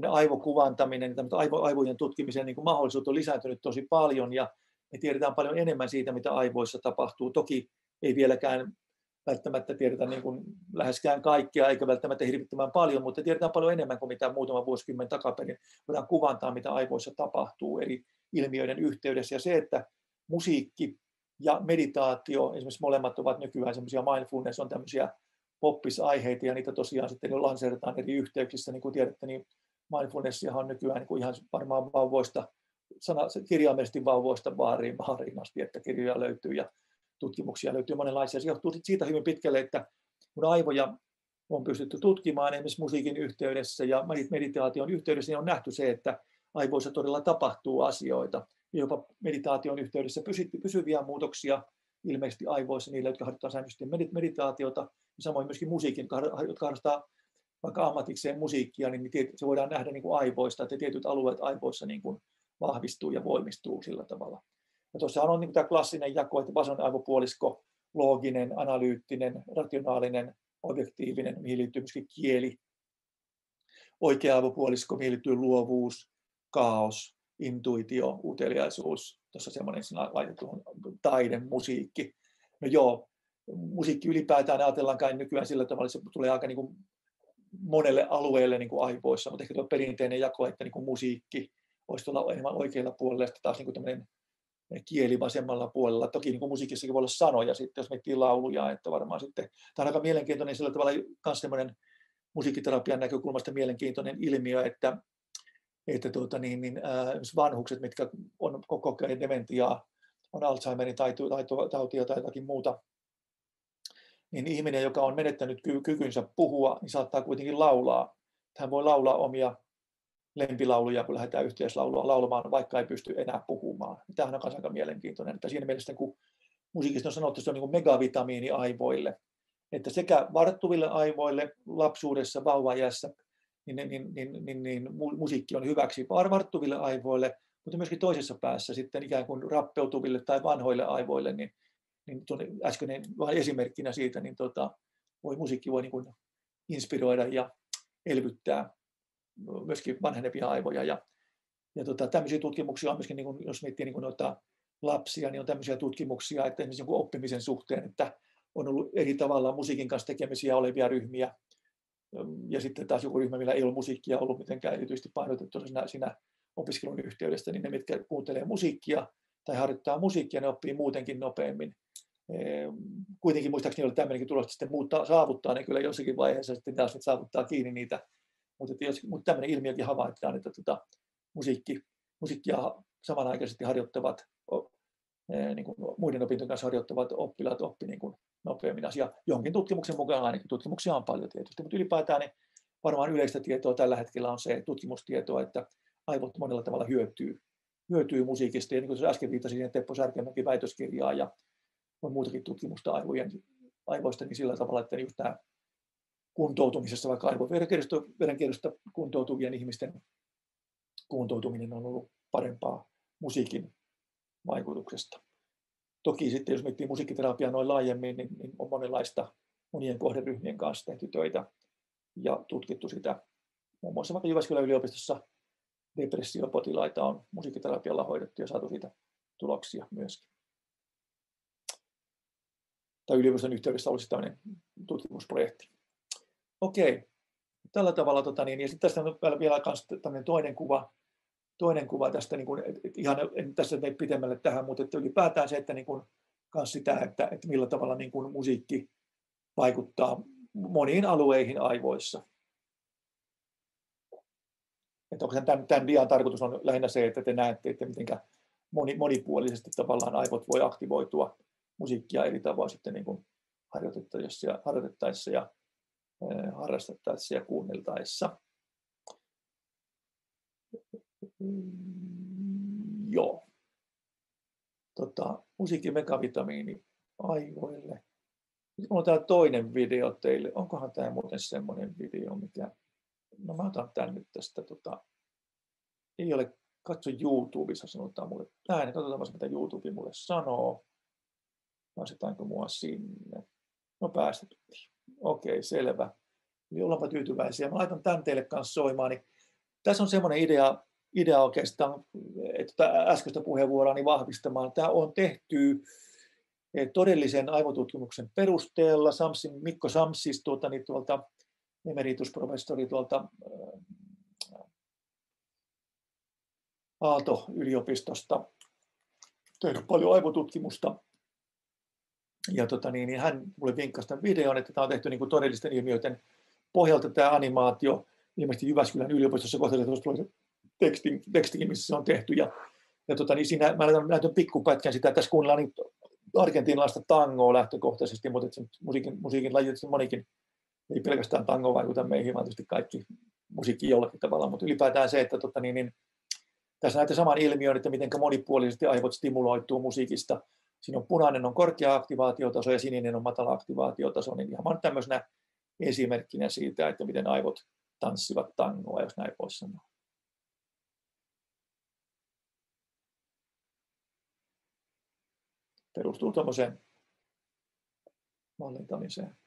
aivokuvantaminen, aivo, aivojen tutkimisen niin kuin mahdollisuus on lisääntynyt tosi paljon ja me tiedetään paljon enemmän siitä, mitä aivoissa tapahtuu. Toki ei vieläkään välttämättä tiedetä niin kuin läheskään kaikkea, eikä välttämättä hirvittävän paljon, mutta tiedetään paljon enemmän kuin mitä muutama vuosikymmen takaperin. Voidaan kuvantaa, mitä aivoissa tapahtuu eri ilmiöiden yhteydessä. Ja se, että musiikki ja meditaatio, esimerkiksi molemmat ovat nykyään semmoisia mindfulness, on tämmöisiä poppisaiheita, ja niitä tosiaan sitten jo lanseerataan eri yhteyksissä, niin kuin tiedätte, niin mindfulnessiahan on nykyään niin kuin ihan varmaan vauvoista, sana, kirjaimellisesti vauvoista baariin, baariin asti, että kirjoja löytyy ja tutkimuksia löytyy monenlaisia. Se johtuu siitä hyvin pitkälle, että kun aivoja on pystytty tutkimaan esimerkiksi musiikin yhteydessä ja meditaation yhteydessä, niin on nähty se, että aivoissa todella tapahtuu asioita. Jopa meditaation yhteydessä pysyviä muutoksia ilmeisesti aivoissa niille, jotka harjoittavat säännöllisesti meditaatiota, ja samoin myöskin musiikin, jotka harrastavat vaikka ammatikseen musiikkia, niin se voidaan nähdä niin kuin aivoista, että tietyt alueet aivoissa niin kuin vahvistuu ja voimistuu sillä tavalla. Ja tuossa on niin tämä klassinen jako, että vasen aivopuolisko, looginen, analyyttinen, rationaalinen, objektiivinen, mihin liittyy myöskin kieli. Oikea aivopuolisko, mihin liittyy luovuus, kaos, intuitio, uteliaisuus, tuossa semmoinen sana laitettu taide, musiikki. No joo, musiikki ylipäätään ajatellaan kai nykyään sillä tavalla, että se tulee aika niin kuin monelle alueelle niin kuin aivoissa, mutta ehkä tuo perinteinen jako, että niin kuin musiikki olisi tuolla enemmän oikealla puolella, ja taas niin kuin kieli vasemmalla puolella. Toki niin kuin musiikissakin voi olla sanoja sitten, jos miettii lauluja, että varmaan sitten, tämä on aika mielenkiintoinen sillä tavalla myös semmoinen musiikkiterapian näkökulmasta mielenkiintoinen ilmiö, että, että tuota, niin, niin, äh, vanhukset, mitkä on koko ajan dementiaa, on Alzheimerin tautia tai jotakin muuta, niin ihminen, joka on menettänyt kykynsä puhua, niin saattaa kuitenkin laulaa. Hän voi laulaa omia lempilauluja, kun lähdetään yhteislaulua laulamaan, vaikka ei pysty enää puhumaan. Tämähän on myös aika mielenkiintoinen. Että siinä mielessä, kun musiikista on sanottu, että se on niin megavitamiini aivoille, että sekä varttuville aivoille lapsuudessa, vauvajässä, niin, niin, niin, niin, niin, niin musiikki on hyväksi varttuville aivoille, mutta myöskin toisessa päässä sitten ikään kuin rappeutuville tai vanhoille aivoille, niin, niin äskeinen vain esimerkkinä siitä, niin tota, voi, musiikki voi niin kuin inspiroida ja elvyttää myöskin vanhenevia aivoja. Ja, ja tota, tämmöisiä tutkimuksia on myöskin, niin kuin, jos miettii niin kuin noita lapsia, niin on tämmöisiä tutkimuksia, että esimerkiksi oppimisen suhteen, että on ollut eri tavalla musiikin kanssa tekemisiä olevia ryhmiä, ja sitten taas joku ryhmä, millä ei ole musiikkia ollut mitenkään erityisesti painotettu siinä, siinä opiskelun yhteydessä, niin ne, mitkä kuuntelee musiikkia tai harjoittaa musiikkia, ne oppii muutenkin nopeammin. Kuitenkin muistaakseni oli tämmöinenkin tulos, että sitten muuttaa, saavuttaa ne kyllä jossakin vaiheessa, sitten taas saavuttaa kiinni niitä mutta, jos, mutta tämmöinen ilmiökin havaitaan, että tuota, musiikki, musiikkia samanaikaisesti harjoittavat, niin kuin muiden opintojen kanssa harjoittavat oppilaat oppi niin kuin nopeammin asia. Jonkin tutkimuksen mukaan ainakin tutkimuksia on paljon tietysti, mutta ylipäätään niin varmaan yleistä tietoa tällä hetkellä on se tutkimustietoa, että aivot monella tavalla hyötyy, hyötyy musiikista. Ja niin kuin äsken viittasin siihen Teppo Särkemäki väitöskirjaa ja on muutakin tutkimusta aivojen, aivoista, niin sillä tavalla, että just tämä kuntoutumisessa, vaikka aivoverenkierrosta kuntoutuvien ihmisten kuntoutuminen on ollut parempaa musiikin vaikutuksesta. Toki sitten, jos miettii musiikkiterapiaa noin laajemmin, niin, niin on monenlaista monien kohderyhmien kanssa tehty töitä ja tutkittu sitä. Muun muassa vaikka Jyväskylän yliopistossa depressiopotilaita on musiikkiterapialla hoidettu ja saatu siitä tuloksia myöskin. Tai yliopiston yhteydessä olisi tämmöinen tutkimusprojekti. Okei, tällä tavalla, tota niin, ja sitten tästä on vielä, vielä tämmöinen toinen kuva, toinen kuva tästä, niin kuin, ihan en tässä mene pitemmälle tähän, mutta että ylipäätään se, että niin kuin, kans sitä, että, että millä tavalla niin kuin musiikki vaikuttaa moniin alueihin aivoissa. Että onko tämän, tämän dian tarkoitus on lähinnä se, että te näette, että miten moni, monipuolisesti tavallaan aivot voi aktivoitua musiikkia eri tavoin sitten niin kuin harjoitettaessa ja, harjoitettaessa ja harrastettaessa ja kuunneltaessa. Joo. Tota, musiikin megavitamiini aivoille. Mulla on täällä toinen video teille. Onkohan tämä muuten semmoinen video, mikä... No mä otan tän nyt tästä. Tota... Ei ole... Katso YouTubessa sanotaan mulle näin. Katsotaan mitä YouTube mulle sanoo. Pääsetäänkö mua sinne? No päästettiin. Okei, selvä. Eli ollaanpa tyytyväisiä. Mä laitan tämän teille kanssa soimaan. Niin tässä on semmoinen idea, idea oikeastaan, että äskeistä puheenvuoroani vahvistamaan. Tämä on tehty eh, todellisen aivotutkimuksen perusteella. Samsin, Mikko Samsis, tuota, niin tuolta emeritusprofessori tuolta Aalto-yliopistosta, tehnyt paljon aivotutkimusta ja tota, niin, niin hän mulle vinkkasi tämän videon, että tämä on tehty niin kuin todellisten ilmiöiden pohjalta tämä animaatio, ilmeisesti Jyväskylän yliopistossa kohta tulee teksti, tekstikin, missä se on tehty. Ja, ja tota, niin siinä, mä näytän, näytän pikkupätkän sitä, tässä kuunnellaan niin argentinalaista tangoa lähtökohtaisesti, mutta se musiikin, musiikin laji, monikin, ei pelkästään tango vaikuta meihin, vaan tietysti kaikki musiikki jollakin tavalla, mutta ylipäätään se, että tota, niin, niin, tässä näette saman ilmiön, että miten monipuolisesti aivot stimuloituu musiikista Siinä on punainen on korkea aktivaatiotaso ja sininen on matala aktivaatiotaso, niin ihan tämmöisenä esimerkkinä siitä, että miten aivot tanssivat tangoa, jos näin voisi sanoa. Perustuu tuommoiseen mallintamiseen.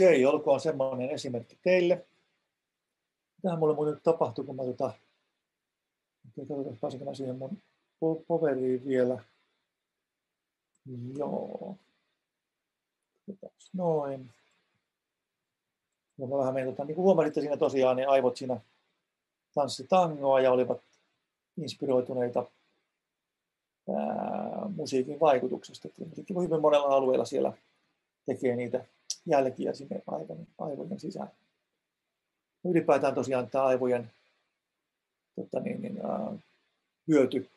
Okei, olkoon semmoinen esimerkki teille. Mitähän mulle muuten tapahtui, kun mä tota... Katsotaan, pääsenkö mä siihen mun poveriin vielä. Joo. Noin. Ja mä vähän menin, tota, niin kuin huomasitte siinä tosiaan, niin aivot siinä tanssi tangoa ja olivat inspiroituneita ää, musiikin vaikutuksesta. Musiikki voi hyvin monella alueella siellä tekee niitä jälkiä sinne aivojen, aivojen sisään. Ylipäätään tosiaan tämä aivojen tota niin, niin, äh, hyöty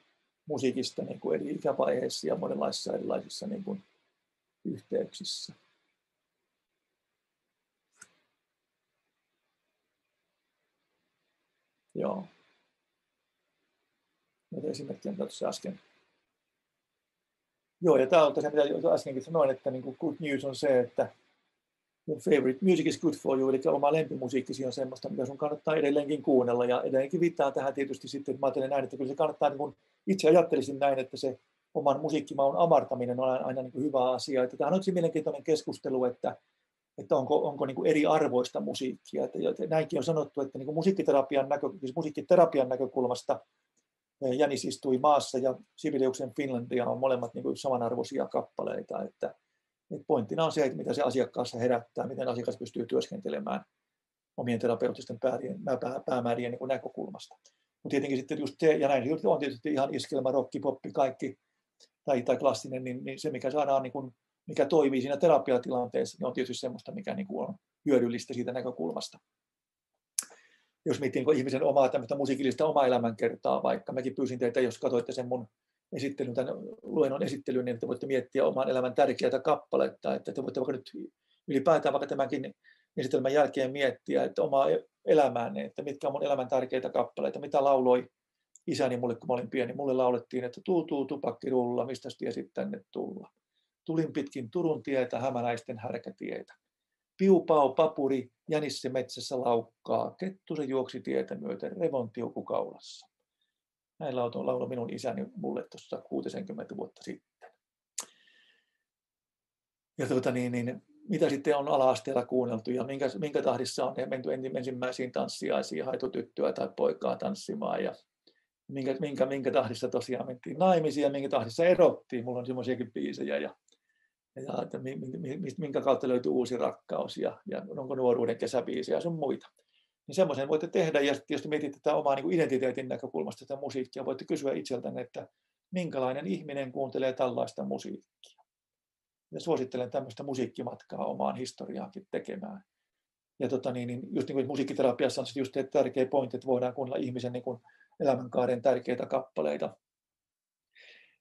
musiikista niin kuin eri ikävaiheissa ja monenlaisissa erilaisissa niin kuin, yhteyksissä. Joo. Näitä esimerkkejä tuossa äsken. Joo, ja tämä on tosiaan, mitä äskenkin sanoin, että niin kuin good news on se, että your favorite music is good for you, eli oma lempimusiikkisi on semmoista, mitä sun kannattaa edelleenkin kuunnella. Ja edelleenkin viittaan tähän tietysti sitten, että mä ajattelen näin, että kyllä se kannattaa, niin kun itse ajattelisin näin, että se oman musiikkimaun amartaminen on aina niin hyvä asia. Että tämä on yksi mielenkiintoinen keskustelu, että, että onko, onko niin kuin eri arvoista musiikkia. Että, näinkin on sanottu, että niin musiikkiterapian, näkö, siis musiikkiterapian näkökulmasta eh, Jänis istui maassa ja Sibeliuksen Finlandia on molemmat niin samanarvoisia kappaleita. Että, et pointtina on se, että mitä se asiakkaassa herättää, miten asiakas pystyy työskentelemään omien terapeuttisten päämäärien, niin näkökulmasta. Mutta tietenkin sitten just se, ja näin on tietysti ihan iskelmä, rokki, poppi, kaikki, tai, tai klassinen, niin, niin se mikä saadaan, niin kuin, mikä toimii siinä terapiatilanteessa, niin on tietysti semmoista, mikä niin on hyödyllistä siitä näkökulmasta. Jos miettii niin ihmisen omaa tämmöistä musiikillista omaa elämänkertaa, vaikka mäkin pyysin teitä, jos katsoitte sen mun esittelyn, tämän luennon esittelyn, niin te voitte miettiä oman elämän tärkeää kappaletta, että te voitte vaikka nyt ylipäätään vaikka tämänkin esitelmän jälkeen miettiä, että omaa elämäänne, että mitkä on mun elämän tärkeitä kappaleita, mitä lauloi isäni mulle, kun mä olin pieni. Mulle laulettiin, että tuu, tuu, tupakkirulla, mistä tiesit tänne tulla. Tulin pitkin Turun tietä, hämäläisten härkätietä. Piupau, papuri, jänisse metsässä laukkaa, kettu se juoksi tietä myöten, revontiuku. Näin lauloi, lauloi minun isäni mulle tuossa 60 vuotta sitten. Ja tuota, niin, niin, mitä sitten on ala-asteella kuunneltu ja minkä, minkä tahdissa on menty ensimmäisiin tanssiaisiin, haitu tyttöä tai poikaa tanssimaan ja minkä, minkä, minkä tahdissa tosiaan mentiin naimisiin ja minkä tahdissa erottiin. Mulla on semmoisiakin biisejä ja, ja että minkä kautta löytyy uusi rakkaus ja, ja onko nuoruuden kesäbiisejä ja sun muita niin semmoisen voitte tehdä. Ja jos mietitte tätä omaa niin identiteetin näkökulmasta tätä musiikkia, voitte kysyä itseltänne, että minkälainen ihminen kuuntelee tällaista musiikkia. Ja suosittelen tämmöistä musiikkimatkaa omaan historiaankin tekemään. Ja tota, niin, niin, just niin kuin musiikkiterapiassa on just tärkeä pointti, että voidaan kuunnella ihmisen niin kuin elämänkaaren tärkeitä kappaleita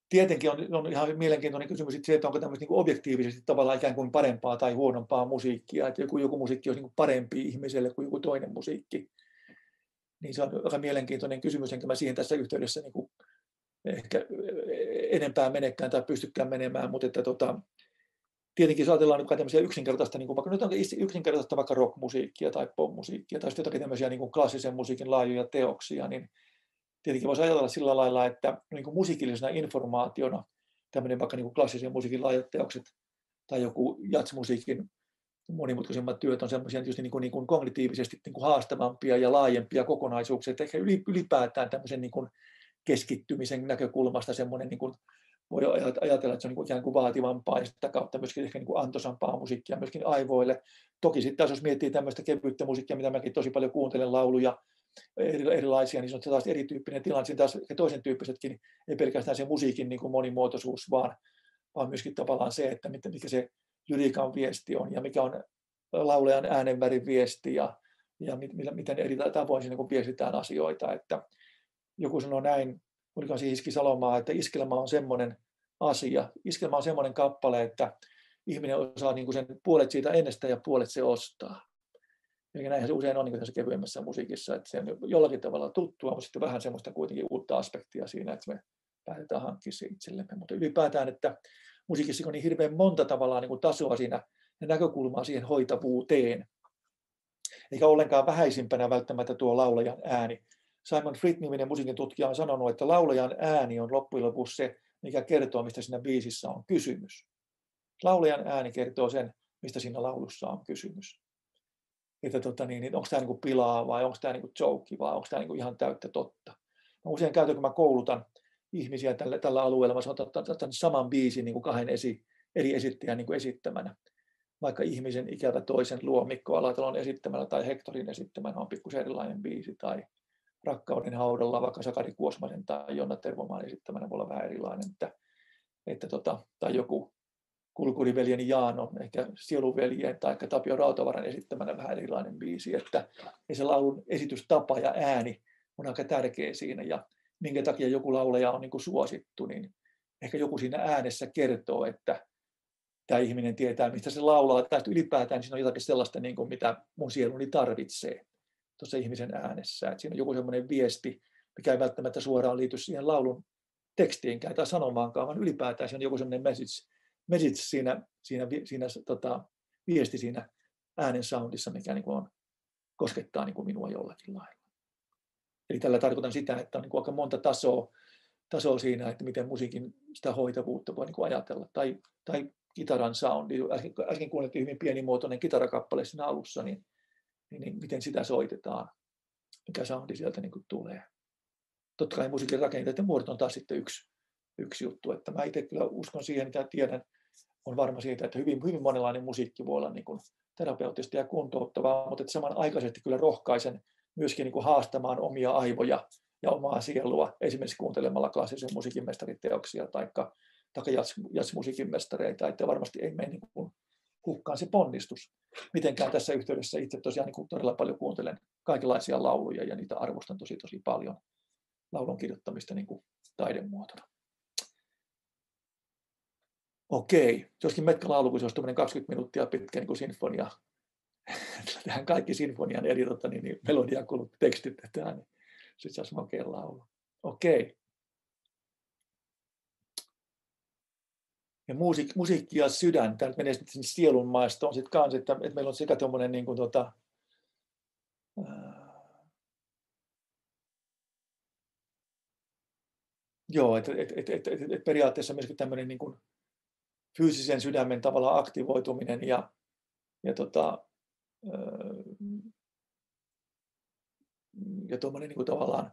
tietenkin on, on ihan mielenkiintoinen kysymys se, että onko tämmöistä niin objektiivisesti tavallaan ikään kuin parempaa tai huonompaa musiikkia, että joku, joku musiikki olisi niin parempi ihmiselle kuin joku toinen musiikki. Niin se on aika mielenkiintoinen kysymys, enkä mä siihen tässä yhteydessä niin kuin ehkä enempää menekään tai pystykään menemään, mutta että tota, tietenkin jos ajatellaan niin tämmöisiä yksinkertaista, niin kuin vaikka nyt on yksinkertaista vaikka rockmusiikkia tai popmusiikkia tai sitten jotakin tämmöisiä niin kuin klassisen musiikin laajoja teoksia, niin tietenkin voisi ajatella sillä lailla, että niin kuin musiikillisena informaationa tämmöinen vaikka niin kuin klassisen musiikin laajat tai joku jatsmusiikin monimutkaisemmat työt on semmoisia just niin kuin, niin kuin kognitiivisesti niin kuin haastavampia ja laajempia kokonaisuuksia. Että ehkä ylipäätään tämmöisen niin kuin keskittymisen näkökulmasta semmoinen niin kuin voi ajatella, että se on niin ikään kuin vaativampaa ja sitä kautta myöskin ehkä niin kuin antoisampaa musiikkia myöskin aivoille. Toki sitten taas jos miettii tämmöistä kevyttä musiikkia, mitä mäkin tosi paljon kuuntelen lauluja, erilaisia, niin se on taas erityyppinen tilanne. Siinä taas toisen tyyppisetkin, ei pelkästään se musiikin niin kuin monimuotoisuus, vaan, vaan myöskin tavallaan se, että mikä se lyriikan viesti on ja mikä on laulajan äänenvärin viesti ja, ja miten eri tavoin siinä niin viestitään asioita. Että joku sanoo näin, oliko se Iski Salomaa, että iskelmä on semmoinen asia, iskelmä on semmoinen kappale, että ihminen osaa niin kuin sen puolet siitä ennestää ja puolet se ostaa. Eli näinhän se usein on niin tässä kevyemmässä musiikissa, että se on jollakin tavalla tuttua, mutta sitten vähän semmoista kuitenkin uutta aspektia siinä, että me päätetään hankkia se itsellemme. Mutta ylipäätään, että musiikissa on niin hirveän monta tavallaan niin kuin tasoa siinä ja näkökulmaa siihen hoitavuuteen, eikä ollenkaan vähäisimpänä välttämättä tuo laulajan ääni. Simon Fried-niminen musiikin tutkija on sanonut, että laulajan ääni on loppujen lopuksi se, mikä kertoo, mistä siinä biisissä on kysymys. Laulajan ääni kertoo sen, mistä siinä laulussa on kysymys. Että tota, niin, niin onko tämä niin pilaa vai onko tämä niin joke vai onko tämä niin ihan täyttä totta. Mä usein käytän, kun mä koulutan ihmisiä tällä, tällä alueella, mä otan saman biisin niin kuin kahden esi, eri esittäjän niin esittämänä. Vaikka ihmisen ikävä toisen luo Mikko Alatalon esittämänä tai Hektorin esittämänä on pikkusen erilainen biisi tai Rakkauden haudalla vaikka Sakari Kuosmanen tai Jonna Tervomaan esittämänä voi olla vähän erilainen. Että, että tota, tai joku kulkuriveljeni Jaano, ehkä Sieluveljen tai Tapio Rautavaran esittämänä vähän erilainen biisi, että se laulun esitystapa ja ääni on aika tärkeä siinä ja minkä takia joku laulaja on niin kuin suosittu, niin ehkä joku siinä äänessä kertoo, että tämä ihminen tietää, mistä se laulaa, tai ylipäätään siinä on jotakin sellaista, niin kuin mitä mun sieluni tarvitsee tuossa ihmisen äänessä. Että siinä on joku sellainen viesti, mikä ei välttämättä suoraan liity siihen laulun tekstiinkään tai sanomaankaan, vaan ylipäätään siinä on joku sellainen message, message siinä, siinä, siinä tota, viesti siinä äänen soundissa, mikä niin kuin on, koskettaa niin kuin minua jollakin lailla. Eli tällä tarkoitan sitä, että on niin kuin aika monta tasoa, tasoa siinä, että miten musiikin sitä hoitavuutta voi niin kuin ajatella. Tai, tai kitaran soundi. Äsken, äsken kuunneltiin hyvin pienimuotoinen kitarakappale siinä alussa, niin, niin, niin miten sitä soitetaan, mikä soundi sieltä niin kuin tulee. Totta kai musiikin rakenteet ja muodot on taas sitten yksi, yksi juttu. Että mä itse kyllä uskon siihen, mitä tiedän, on varma siitä, että hyvin, hyvin monenlainen musiikki voi olla niin kuin terapeuttista ja kuntouttavaa, mutta että samanaikaisesti kyllä rohkaisen myöskin niin kuin haastamaan omia aivoja ja omaa sielua, esimerkiksi kuuntelemalla klassisen musiikin mestariteoksia tai jazzmusiikin mestareita, että varmasti ei mene niin hukkaan se ponnistus. Mitenkään tässä yhteydessä itse tosiaan niin kuin todella paljon kuuntelen kaikenlaisia lauluja ja niitä arvostan tosi tosi paljon laulun kirjoittamista niin kuin taidemuotona. Okei, joskin kun se olisi 20 minuuttia pitkä niin sinfonia, tähän kaikki sinfonian eri tota, niin, niin melodia kulut tekstitetään, niin sitten se olisi makea laulu. Okei. Ja musiik, musiikki ja sydän, tämä menee sitten sielun maastoon sitten kanssa, että, että meillä on sekä tuommoinen niin kuin, tota, Joo, että et, et, et, et, et periaatteessa myöskin tämmöinen niin kuin fyysisen sydämen tavalla aktivoituminen ja, ja, tota, ja tuommoinen niin tavallaan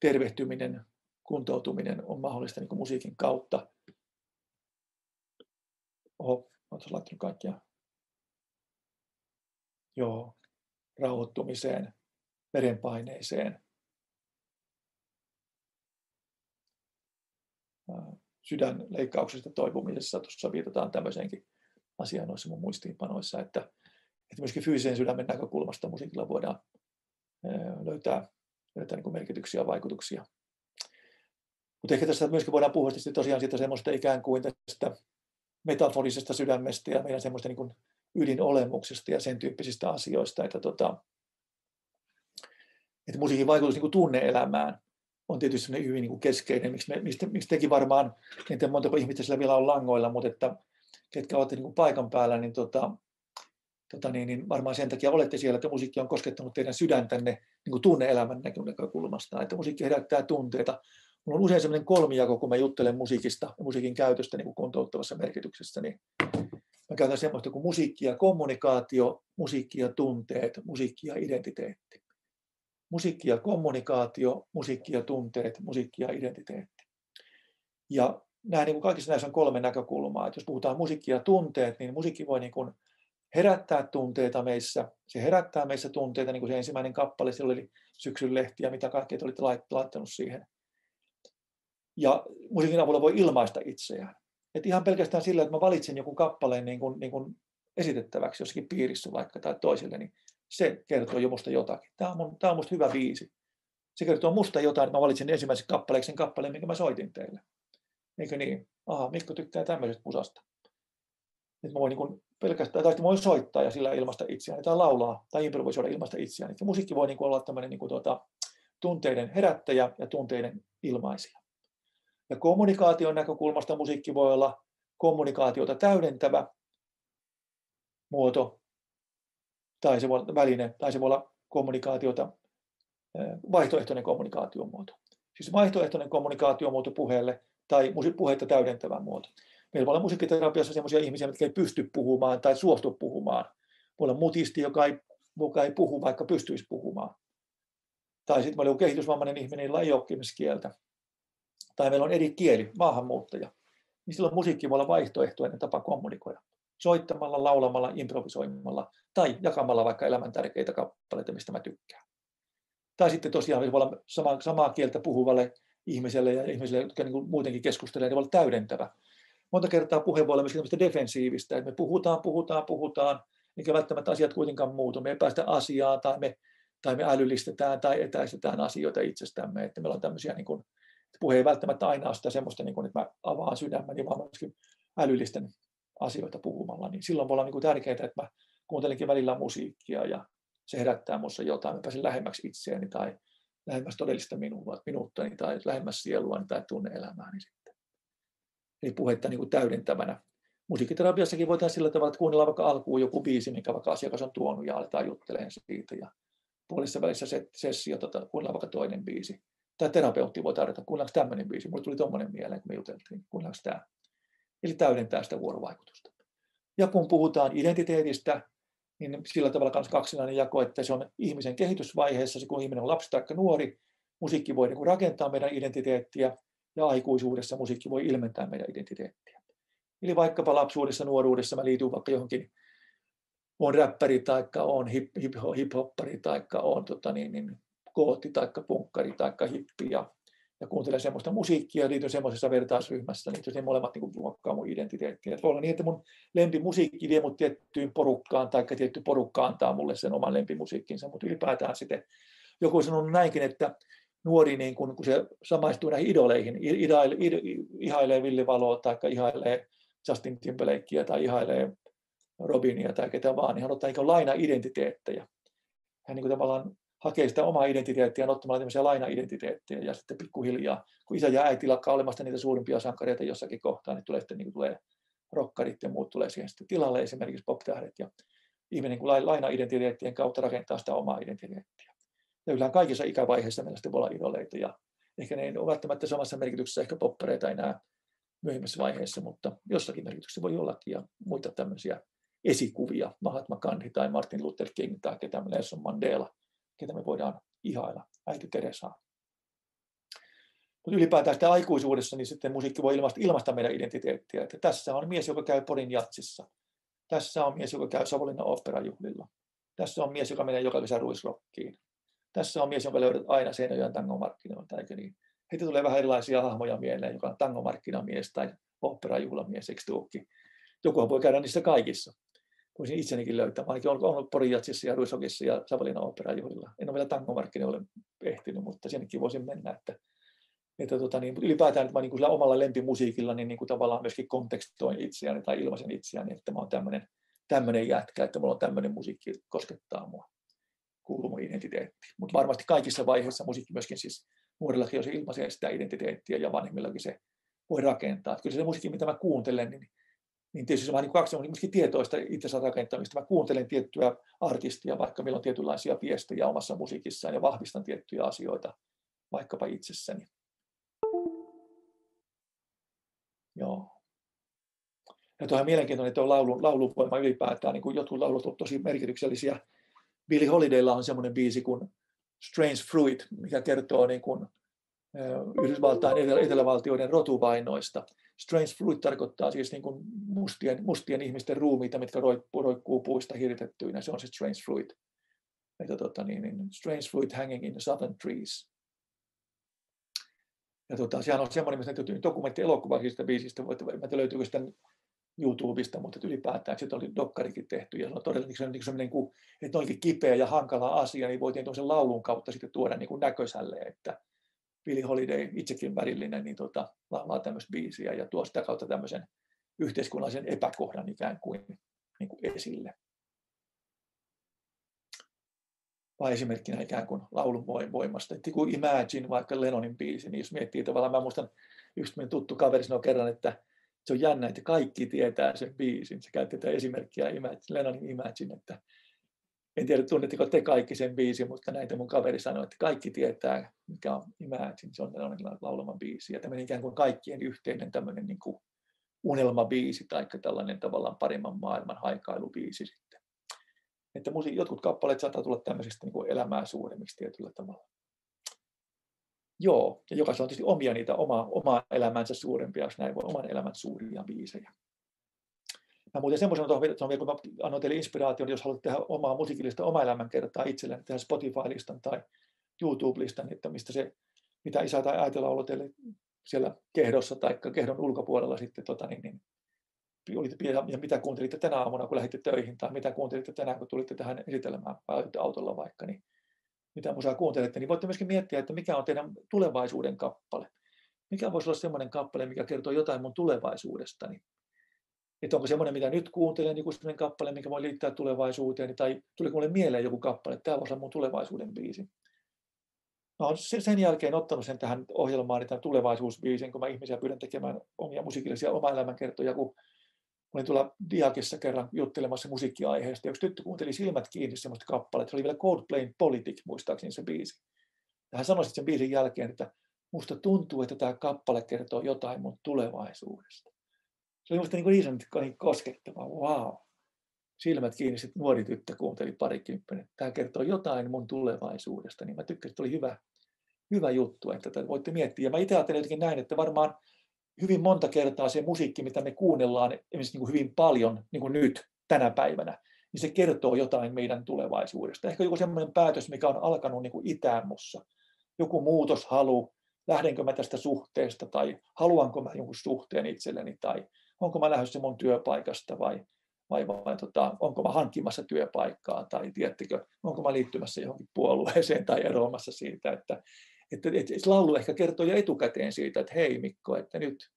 tervehtyminen, kuntoutuminen on mahdollista niin musiikin kautta. Oho, oletko laittanut kaikkia? Joo, rauhoittumiseen, verenpaineeseen, sydänleikkauksesta toipumisessa. Tuossa viitataan tämmöiseenkin asiaan noissa mun muistiinpanoissa, että, että myöskin fyysisen sydämen näkökulmasta musiikilla voidaan löytää, löytää niin merkityksiä ja vaikutuksia. Mutta ehkä tässä myöskin voidaan puhua tosiaan siitä semmoista ikään kuin tästä metaforisesta sydämestä ja meidän semmoista niin ydinolemuksesta ja sen tyyppisistä asioista, että, tota, että musiikin vaikutus niin tunneelämään on tietysti hyvin niin keskeinen, miksi, me, miksi, miksi tekin varmaan, en tiedä montako ihmistä sillä vielä on langoilla, mutta että ketkä olette niin paikan päällä, niin, tota, tota niin, niin varmaan sen takia olette siellä, että musiikki on koskettanut teidän sydäntänne niin kuin tunne-elämän näkökulmasta, että musiikki herättää tunteita. Mulla on usein sellainen kolmijako, kun mä juttelen musiikista ja musiikin käytöstä niin kuin kuntouttavassa merkityksessä, niin mä käytän semmoista kuin musiikki ja kommunikaatio, musiikki ja tunteet, musiikki ja identiteetti musiikki ja kommunikaatio, musiikki ja tunteet, musiikki ja identiteetti. Ja nämä niin kuin kaikissa näissä on kolme näkökulmaa. Että jos puhutaan musiikki ja tunteet, niin musiikki voi niin kuin herättää tunteita meissä. Se herättää meissä tunteita, niin kuin se ensimmäinen kappale, siellä oli syksyn lehtiä, mitä kaikkea te olitte laittanut siihen. Ja musiikin avulla voi ilmaista itseään. Et ihan pelkästään sillä, että mä valitsen joku kappaleen niin kuin, niin kuin esitettäväksi jossakin piirissä vaikka tai toiselle, niin se kertoo jo musta jotakin. Tämä on, mun, tämä on musta hyvä biisi. Se kertoo musta jotain, että mä valitsin ensimmäisen kappaleeksi sen kappaleen, minkä mä soitin teille. Eikö niin? Aha, Mikko tykkää tämmöisestä musasta. Nyt mä voin niin pelkästään, tai voin soittaa ja sillä ilmasta itseäni, tai laulaa, tai improvisoida ilmasta itseäni. Ja musiikki voi niin olla tämmöinen niin kuin tuota, tunteiden herättäjä ja tunteiden ilmaisija. Ja kommunikaation näkökulmasta musiikki voi olla kommunikaatiota täydentävä muoto, tai se voi olla väline, tai se voi olla kommunikaatiota, vaihtoehtoinen kommunikaatiomuoto. Siis vaihtoehtoinen kommunikaatiomuoto puheelle tai puhetta täydentävä muoto. Meillä voi olla musiikkiterapiassa sellaisia ihmisiä, jotka ei pysty puhumaan tai suostu puhumaan. Voi olla mutisti, joka ei, joka ei puhu, vaikka pystyisi puhumaan. Tai sitten meillä on kehitysvammainen ihminen, jolla ei ole kieltä. Tai meillä on eri kieli, maahanmuuttaja. Niin silloin musiikki voi olla vaihtoehtoinen tapa kommunikoida. Soittamalla, laulamalla, improvisoimalla tai jakamalla vaikka elämän tärkeitä kappaleita, mistä mä tykkään. Tai sitten tosiaan voi olla sama, samaa kieltä puhuvalle ihmiselle ja ihmisille, jotka niin muutenkin keskustelevat, niin voi olla täydentävä. Monta kertaa puhe voi olla myös defensiivistä, että me puhutaan, puhutaan, puhutaan, eikä välttämättä asiat kuitenkaan muutu. Me ei päästä asiaan tai me, tai me älyllistetään tai etäistetään asioita itsestämme. Että meillä on tämmöisiä, niin kuin, että puhe ei välttämättä aina ole sitä semmoista, niin kuin, että mä avaan sydämeni, vaan myöskin älyllisten asioita puhumalla. Niin silloin voi olla niin kuin tärkeää, että mä kuuntelenkin välillä musiikkia ja se herättää minussa jotain. Mä pääsen lähemmäksi itseäni tai lähemmäs todellista minua, minuuttani tai lähemmäs sieluani tai tunne-elämääni sitten. Eli puhetta niin kuin täydentävänä. Musiikkiterapiassakin voitaisiin sillä tavalla, että kuunnellaan vaikka alkuun joku biisi, minkä vaikka asiakas on tuonut ja aletaan juttelemaan siitä. Ja puolissa välissä se sessio, tota, kuunnellaan vaikka toinen biisi. Tai terapeutti voi tarjota, kuunnellaanko tämmöinen biisi. Mulle tuli tuommoinen mieleen, kun me juteltiin, kuunnellaanko tämä. Eli täydentää sitä vuorovaikutusta. Ja kun puhutaan identiteetistä, niin sillä tavalla myös kaksinainen jako, että se on ihmisen kehitysvaiheessa, se kun ihminen on lapsi tai nuori, musiikki voi niin rakentaa meidän identiteettiä ja aikuisuudessa musiikki voi ilmentää meidän identiteettiä. Eli vaikkapa lapsuudessa, nuoruudessa mä liityn vaikka johonkin, on räppäri tai on hip, hip, hip-hoppari tai on tota niin, niin, kootti tai punkkari tai hippi ja ja kuuntelen semmoista musiikkia liityn semmoisessa vertaisryhmässä, niin se molemmat niin muokkaa mun identiteettiä. voi olla niin, että mun lempimusiikki vie mut tiettyyn porukkaan, tai tietty porukka antaa mulle sen oman lempimusiikkinsa, mutta ylipäätään sitten joku on sanonut näinkin, että nuori, niin kun, kun se samaistuu näihin idoleihin, idaile, id, ihailee Villi Valoa tai ihailee Justin Timberlakea tai ihailee Robinia tai ketä vaan, niin hän ottaa niin laina-identiteettejä. Hän niin kuin tavallaan hakee sitä omaa identiteettiä ottamalla tämmöisiä laina-identiteettejä ja sitten pikkuhiljaa, kun isä ja äiti lakkaa olemasta niitä suurimpia sankareita jossakin kohtaa, niin tulee sitten niin kuin tulee rokkarit ja muut tulee siihen sitten tilalle, esimerkiksi pop-tähdet ja ihminen niin laina-identiteettien kautta rakentaa sitä omaa identiteettiä. Ja yleensä kaikissa ikävaiheissa meillä sitten voi olla idoleita ja ehkä ne ei ole välttämättä samassa merkityksessä ehkä poppareita enää myöhemmässä vaiheessa, mutta jossakin merkityksessä voi ollakin ja muita tämmöisiä esikuvia, Mahatma Gandhi tai Martin Luther King tai ketä Nelson Mandela, ketä me voidaan ihailla, äiti Teresaa. Mutta ylipäätään sitä aikuisuudessa, niin sitten musiikki voi ilmaista, ilmaista meidän identiteettiä. Että tässä on mies, joka käy Porin jatsissa. Tässä on mies, joka käy Savonlinnan operajuhlilla. Tässä on mies, joka menee joka kesä ruisrokkiin. Tässä on mies, jonka löydät aina Seinäjoen tangomarkkinoilta, eikö niin? Heitä tulee vähän erilaisia hahmoja mieleen, joka on tangomarkkinamies tai operajuhlamies, eikö tuukki? Joku voi käydä niissä kaikissa voisin itsenikin löytää. Mä ainakin olen ollut Porijatsissa ja Ruisokissa ja Savonlinnan operajuhlilla. En ole vielä tangomarkkinoille ehtinyt, mutta sinnekin voisin mennä. Että, että tota, niin, mutta ylipäätään, että mä niin kuin omalla lempimusiikilla niin, niin kuin tavallaan myöskin kontekstoin itseäni tai ilmaisen itseäni, että mä oon tämmöinen, tämmöinen jätkä, että mulla on tämmöinen musiikki koskettaa mua, kuuluu mun identiteetti. Mutta varmasti kaikissa vaiheissa musiikki myöskin siis nuorillakin, jos ilmaisee sitä identiteettiä ja vanhemmillakin se voi rakentaa. Että kyllä se musiikki, mitä mä kuuntelen, niin niin tietysti se on vähän niin on myöskin tietoista itsensä rakentamista. Mä kuuntelen tiettyä artistia, vaikka meillä on tietynlaisia viestejä omassa musiikissaan ja vahvistan tiettyjä asioita vaikkapa itsessäni. Joo. Ja tuohan mielenkiintoinen, että on laulun, lauluvoima ylipäätään, niin kuin jotkut laulut ovat tosi merkityksellisiä. Billy Holidaylla on semmoinen biisi kuin Strange Fruit, mikä kertoo niin kuin Yhdysvaltain etelävaltioiden rotuvainoista. Strange fruit tarkoittaa siis niin kuin mustien, mustien ihmisten ruumiita, mitkä roikkuu puista hirtettyinä. Se on se strange fruit. Että, tota, niin, niin, strange fruit hanging in the southern trees. Ja tota, sehän on semmoinen, missä dokumentti elokuva siitä biisistä, että löytyykö sitä YouTubesta, mutta ylipäätään sitten oli dokkarikin tehty ja se on todella niin niin niin kuin, että olikin kipeä ja hankala asia, niin voitiin tuollaisen laulun kautta sitten tuoda niin kuin näkösälle, että Billy Holiday, itsekin värillinen, niin tota, laulaa tämmöistä biisiä ja tuo sitä kautta tämmöisen yhteiskunnallisen epäkohdan ikään kuin, niin kuin esille. Vai esimerkkinä ikään kuin laulun voimasta. Että kun Imagine, vaikka Lennonin biisi, niin jos miettii tavallaan, mä muistan, just meidän tuttu kaveri sanoi kerran, että se on jännä, että kaikki tietää sen biisin. Se käytti tätä esimerkkiä Imagine, Lennonin Imagine, että en tiedä, tunnetteko te kaikki sen biisin, mutta näitä mun kaveri sanoi, että kaikki tietää, mikä on Imagine, se on Lennonin laulama biisi. Ja tämmöinen ikään kuin kaikkien yhteinen tämmöinen niin kuin unelmabiisi tai tällainen tavallaan paremman maailman haikailubiisi sitten. Että musi, jotkut kappaleet saattaa tulla tämmöisistä niin kuin elämää suuremmiksi tietyllä tavalla. Joo, ja jokaisella on tietysti omia niitä oma, omaa elämänsä suurempia, jos näin voi, oman elämän suuria biisejä. Mä muuten semmoisen tuohon vielä, kun mä annoin teille inspiraation, jos haluat tehdä omaa musiikillista oma elämänkertaa itselleen, tehdä Spotify-listan tai YouTube-listan, että mistä se, mitä isä tai äiti lauloi teille siellä kehdossa tai kehdon ulkopuolella sitten, tota, niin, niin, ja mitä kuuntelitte tänä aamuna, kun lähditte töihin, tai mitä kuuntelitte tänään, kun tulitte tähän esitelmään, autolla vaikka, niin mitä musaa kuuntelette, niin voitte myöskin miettiä, että mikä on teidän tulevaisuuden kappale. Mikä voisi olla semmoinen kappale, mikä kertoo jotain mun tulevaisuudestani. Että onko semmoinen, mitä nyt kuuntelen, joku semmoinen kappale, mikä voi liittää tulevaisuuteen, tai tuli mulle mieleen joku kappale, että tämä voisi olla mun tulevaisuuden biisi. Mä olen sen jälkeen ottanut sen tähän ohjelmaan, tämän tulevaisuusbiisin, kun mä ihmisiä pyydän tekemään omia musiikillisia oma elämänkertoja, kun olin tuolla Diakissa kerran juttelemassa musiikkiaiheesta, yksi tyttö kuunteli silmät kiinni semmoista kappaletta, se oli vielä Coldplayn Politic, muistaakseni se biisi. Ja hän sanoi sen biisin jälkeen, että musta tuntuu, että tämä kappale kertoo jotain mun tulevaisuudesta. Se oli musta niin, sanottu niin koskettava, wow. Silmät kiinni, sitten nuori tyttö kuunteli parikymppinen. Tämä kertoo jotain mun tulevaisuudesta, niin mä tykkäsin, että oli hyvä, hyvä juttu, että tätä voitte miettiä. Ja mä itse ajattelen jotenkin näin, että varmaan hyvin monta kertaa se musiikki, mitä me kuunnellaan esimerkiksi niin kuin hyvin paljon niin kuin nyt tänä päivänä, niin se kertoo jotain meidän tulevaisuudesta. Ehkä joku sellainen päätös, mikä on alkanut niin kuin itään mussa. Joku muutoshalu, lähdenkö mä tästä suhteesta tai haluanko mä jonkun suhteen itselleni tai onko mä lähdössä mun työpaikasta vai, vai, vai tota, onko mä hankkimassa työpaikkaa tai tiedättekö, onko mä liittymässä johonkin puolueeseen tai eroamassa siitä, että että, että laulu ehkä kertoo jo etukäteen siitä, että hei Mikko, että nyt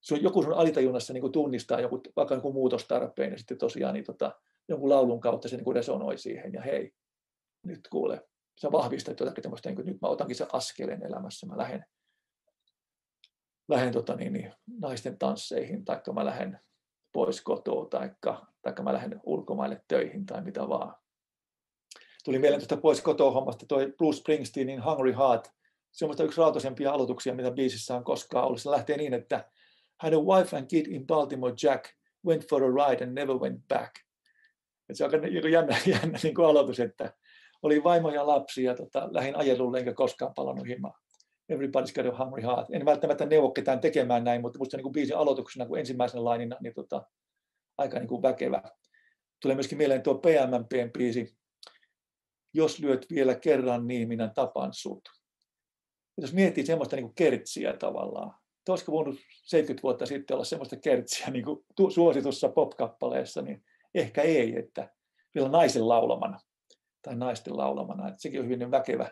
sun, joku sun alitajunnassa niin tunnistaa joku, vaikka joku muutostarpeen ja sitten tosiaan niin tota, jonkun laulun kautta se niin resonoi siihen ja hei, nyt kuule, sä vahvistat jotakin tämmöistä, niin kuin, nyt mä otankin sen askeleen elämässä, mä lähden, lähden tota, niin, niin, naisten tansseihin, tai mä lähden pois kotoa, tai taikka mä lähden ulkomaille töihin tai mitä vaan tuli mieleen tuosta pois kotoa hommasta toi Bruce Springsteenin Hungry Heart. Se on yksi rautaisempia aloituksia, mitä biisissä on koskaan ollut. Se lähtee niin, että had a wife and kid in Baltimore Jack, went for a ride and never went back. Et se on aika niinku jännä, jännä niin kuin aloitus, että oli vaimo ja lapsi ja tota, lähin ajelulle enkä koskaan palannut himaan. Everybody's got a hungry heart. En välttämättä neuvo ketään tekemään näin, mutta minusta niin biisin aloituksena kuin ensimmäisenä lainina niin tota, aika niin kuin väkevä. Tulee myöskin mieleen tuo PMMPn biisi jos lyöt vielä kerran, niin minä tapan sut. Jos miettii semmoista niin kuin kertsiä tavallaan, olisiko voinut 70 vuotta sitten olla semmoista kertsiä niin kuin suositussa pop-kappaleessa, niin ehkä ei, että vielä naisen laulamana tai naisten laulamana. Että sekin on hyvin väkevä,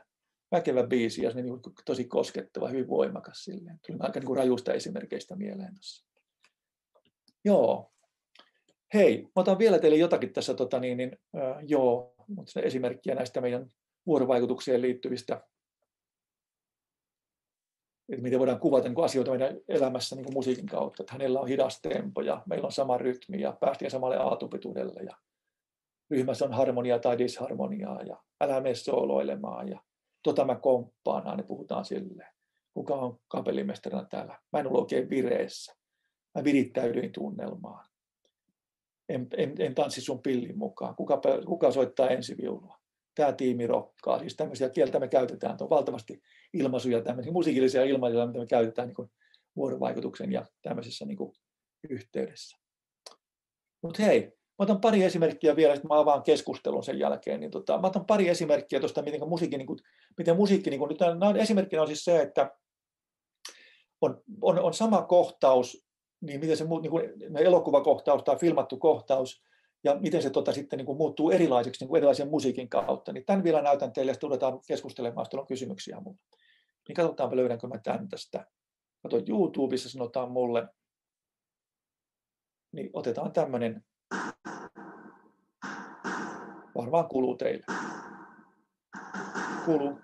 väkevä biisi ja se niin kuin tosi koskettava, hyvin voimakas. Silleen. Tuli aika niin kuin rajusta esimerkkeistä mieleen tuossa. Joo. Hei, mä otan vielä teille jotakin tässä, tota niin, niin, äh, joo, mutta esimerkkiä näistä meidän vuorovaikutukseen liittyvistä, että miten voidaan kuvata niin asioita meidän elämässä niin musiikin kautta, että hänellä on hidas tempo ja meillä on sama rytmi ja päästiin samalle aatupituudelle ja ryhmässä on harmoniaa tai disharmoniaa ja älä mene sooloilemaan ja tota mä komppaan, aina puhutaan silleen. Kuka on kapellimestarina täällä? Mä en ole oikein vireessä. Mä virittäydyin tunnelmaan en, en, en tanssi sun pillin mukaan, kuka, kuka soittaa ensiviulua. Tämä tiimi rokkaa, siis tämmöisiä kieltä me käytetään, on valtavasti ilmaisuja, tämmöisiä musiikillisia ilmaisuja, mitä me käytetään niin kuin vuorovaikutuksen ja tämmöisessä niin yhteydessä. Mutta hei, mä otan pari esimerkkiä vielä, että mä avaan keskustelun sen jälkeen. Niin tota, mä otan pari esimerkkiä tuosta, miten musiikki, niin kuin, miten musiikki niin kuin, nyt nämä esimerkkinä on siis se, että on, on, on sama kohtaus niin miten se niin kuin, elokuvakohtaus tai filmattu kohtaus, ja miten se tota, sitten niin kuin, muuttuu erilaiseksi niin kuin erilaisen musiikin kautta. Niin tämän vielä näytän teille, ja sitten ruvetaan keskustelemaan, jos on kysymyksiä mulle. Niin katsotaanpa, löydänkö mä tämän tästä. Kato YouTubessa, sanotaan mulle. Niin otetaan tämmöinen. Varmaan kuluu teille. Kuluu,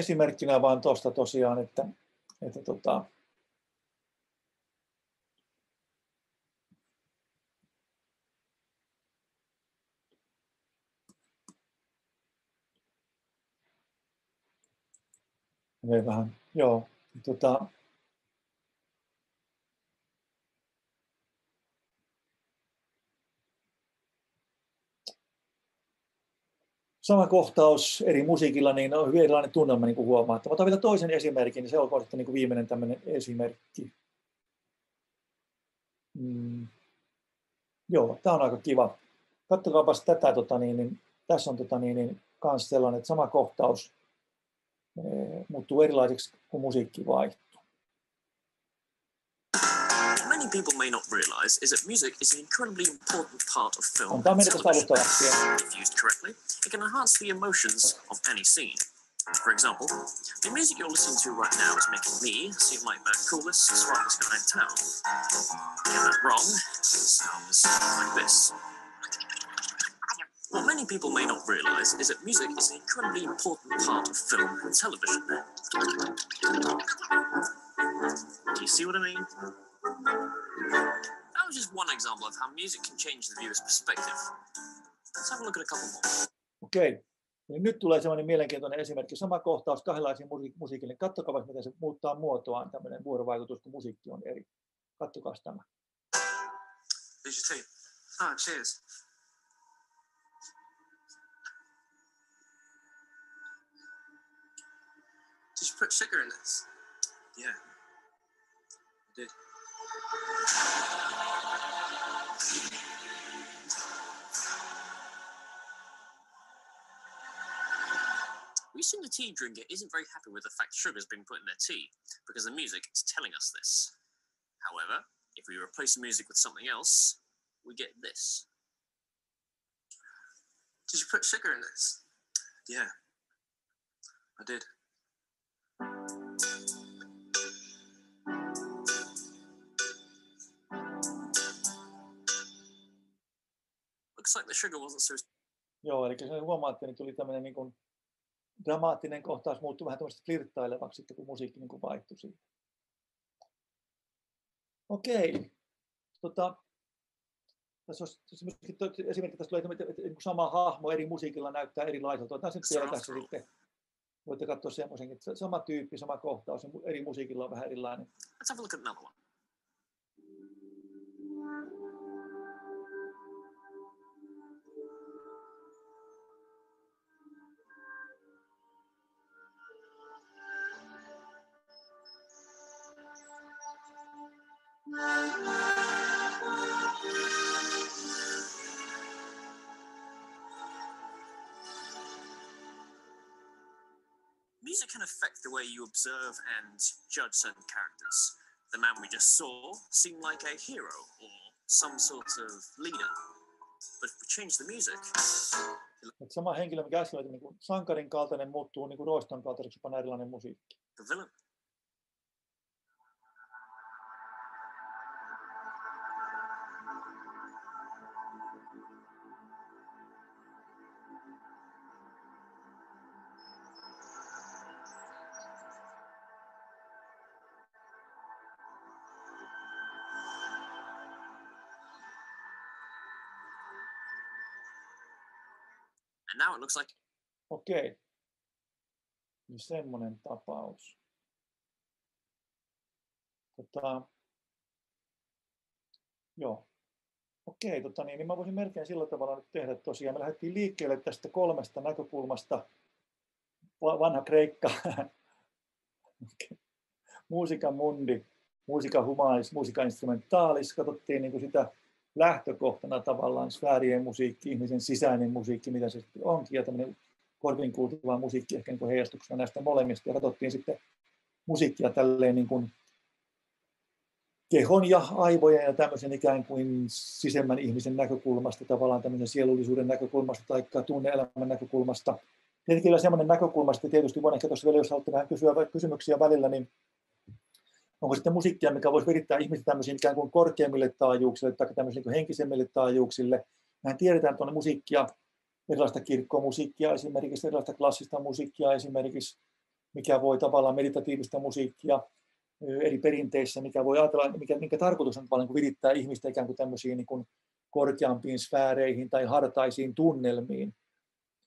Esimerkkinä vaan tuosta tosiaan, että, että tota, vähän, joo, tota, sama kohtaus eri musiikilla, niin on hyvin erilainen tunnelma, niin kuin huomaa. Mä otan vielä toisen esimerkin, niin se on sitten niin kuin viimeinen tämmöinen esimerkki. Mm. Joo, tämä on aika kiva. Kattokaapas tätä, tota, niin, niin, tässä on tota, niin, niin, kans sellainen, että sama kohtaus e, muuttuu erilaiseksi, kun musiikki vaihtuu. People may not realize is that music is an incredibly important part of film If used correctly, it can enhance the emotions of any scene. For example, the music you're listening to right now is making me seem like the coolest, smartest guy in town. Get that wrong, it sounds like this. What many people may not realise is that music is an incredibly important part of film and television. Do you see what I mean? That was just one example of how music can change the viewer's perspective. Let's have a look at a couple more. Okei. Okay. Niin nyt tulee sellainen mielenkiintoinen esimerkki. Sama kohtaus kahdenlaisiin musiikille. Katsokaa, miten se muuttaa muotoaan, tämmöinen vuorovaikutus, kun musiikki on eri. Katsokaa tämä. Did you take? Ah, cheers. Did you put sugar in this? Yeah. We assume the tea drinker isn't very happy with the fact sugar's been put in their tea, because the music is telling us this. However, if we replace the music with something else, we get this. Did you put sugar in this? Yeah, I did. Looks like the sugar wasn't so... Joo, eli se huomaatte, niin tuli tämmöinen niin kuin dramaattinen kohtaus muuttui vähän tämmöistä flirttailevaksi sitten, kun musiikki niin kuin vaihtui siitä. Okei. Tota, tässä olisi esimerkiksi tässä tulee että sama hahmo eri musiikilla näyttää erilaiselta. Otetaan sen vielä tässä sitten. Voitte katsoa semmoisen, että sama tyyppi, sama kohtaus, eri musiikilla on vähän erilainen. Let's have a look at another one. Music can affect the way you observe and judge certain characters. The man we just saw seemed like a hero or some sort of leader. But if we change the music, Et sama henkilö, mikä äsken oli niin kuin sankarin kaltainen, muuttuu niin kuin roiston kaltaiseksi, kun on erilainen musiikki. the villain. Looks like Okei. Niin semmoinen tapaus. Tota, joo. Okei, tota niin, niin mä voisin melkein sillä tavalla nyt tehdä tosiaan. Me lähdettiin liikkeelle tästä kolmesta näkökulmasta. Va- Vanha Kreikka, musiikan mundi, musiikan humanis, musiikan instrumentalis. Katsottiin niin kuin sitä lähtökohtana tavallaan sfäärien musiikki, ihmisen sisäinen musiikki, mitä se sitten onkin, ja tämmöinen korvin kuultava musiikki ehkä niin heijastuksena näistä molemmista. Ja katsottiin sitten musiikkia tälleen niin kuin kehon ja aivojen ja tämmöisen ikään kuin sisemmän ihmisen näkökulmasta, tavallaan tämmöisen sielullisuuden näkökulmasta tai tunne-elämän näkökulmasta. Tietenkin semmoinen näkökulma, että tietysti voin ehkä tuossa vielä, jos haluatte vähän kysyä kysymyksiä välillä, niin onko sitten musiikkia, mikä voisi virittää ihmistä tämmöisiin ikään kuin korkeimmille taajuuksille tai tämmöisiin niin henkisemmille taajuuksille. Mehän tiedetään tuonne musiikkia, erilaista kirkkomusiikkia esimerkiksi, erilaista klassista musiikkia esimerkiksi, mikä voi tavallaan meditatiivista musiikkia eri perinteissä, mikä voi ajatella, mikä, minkä tarkoitus on tavallaan virittää ihmistä ikään kuin tämmöisiin niin kuin korkeampiin sfääreihin tai hartaisiin tunnelmiin.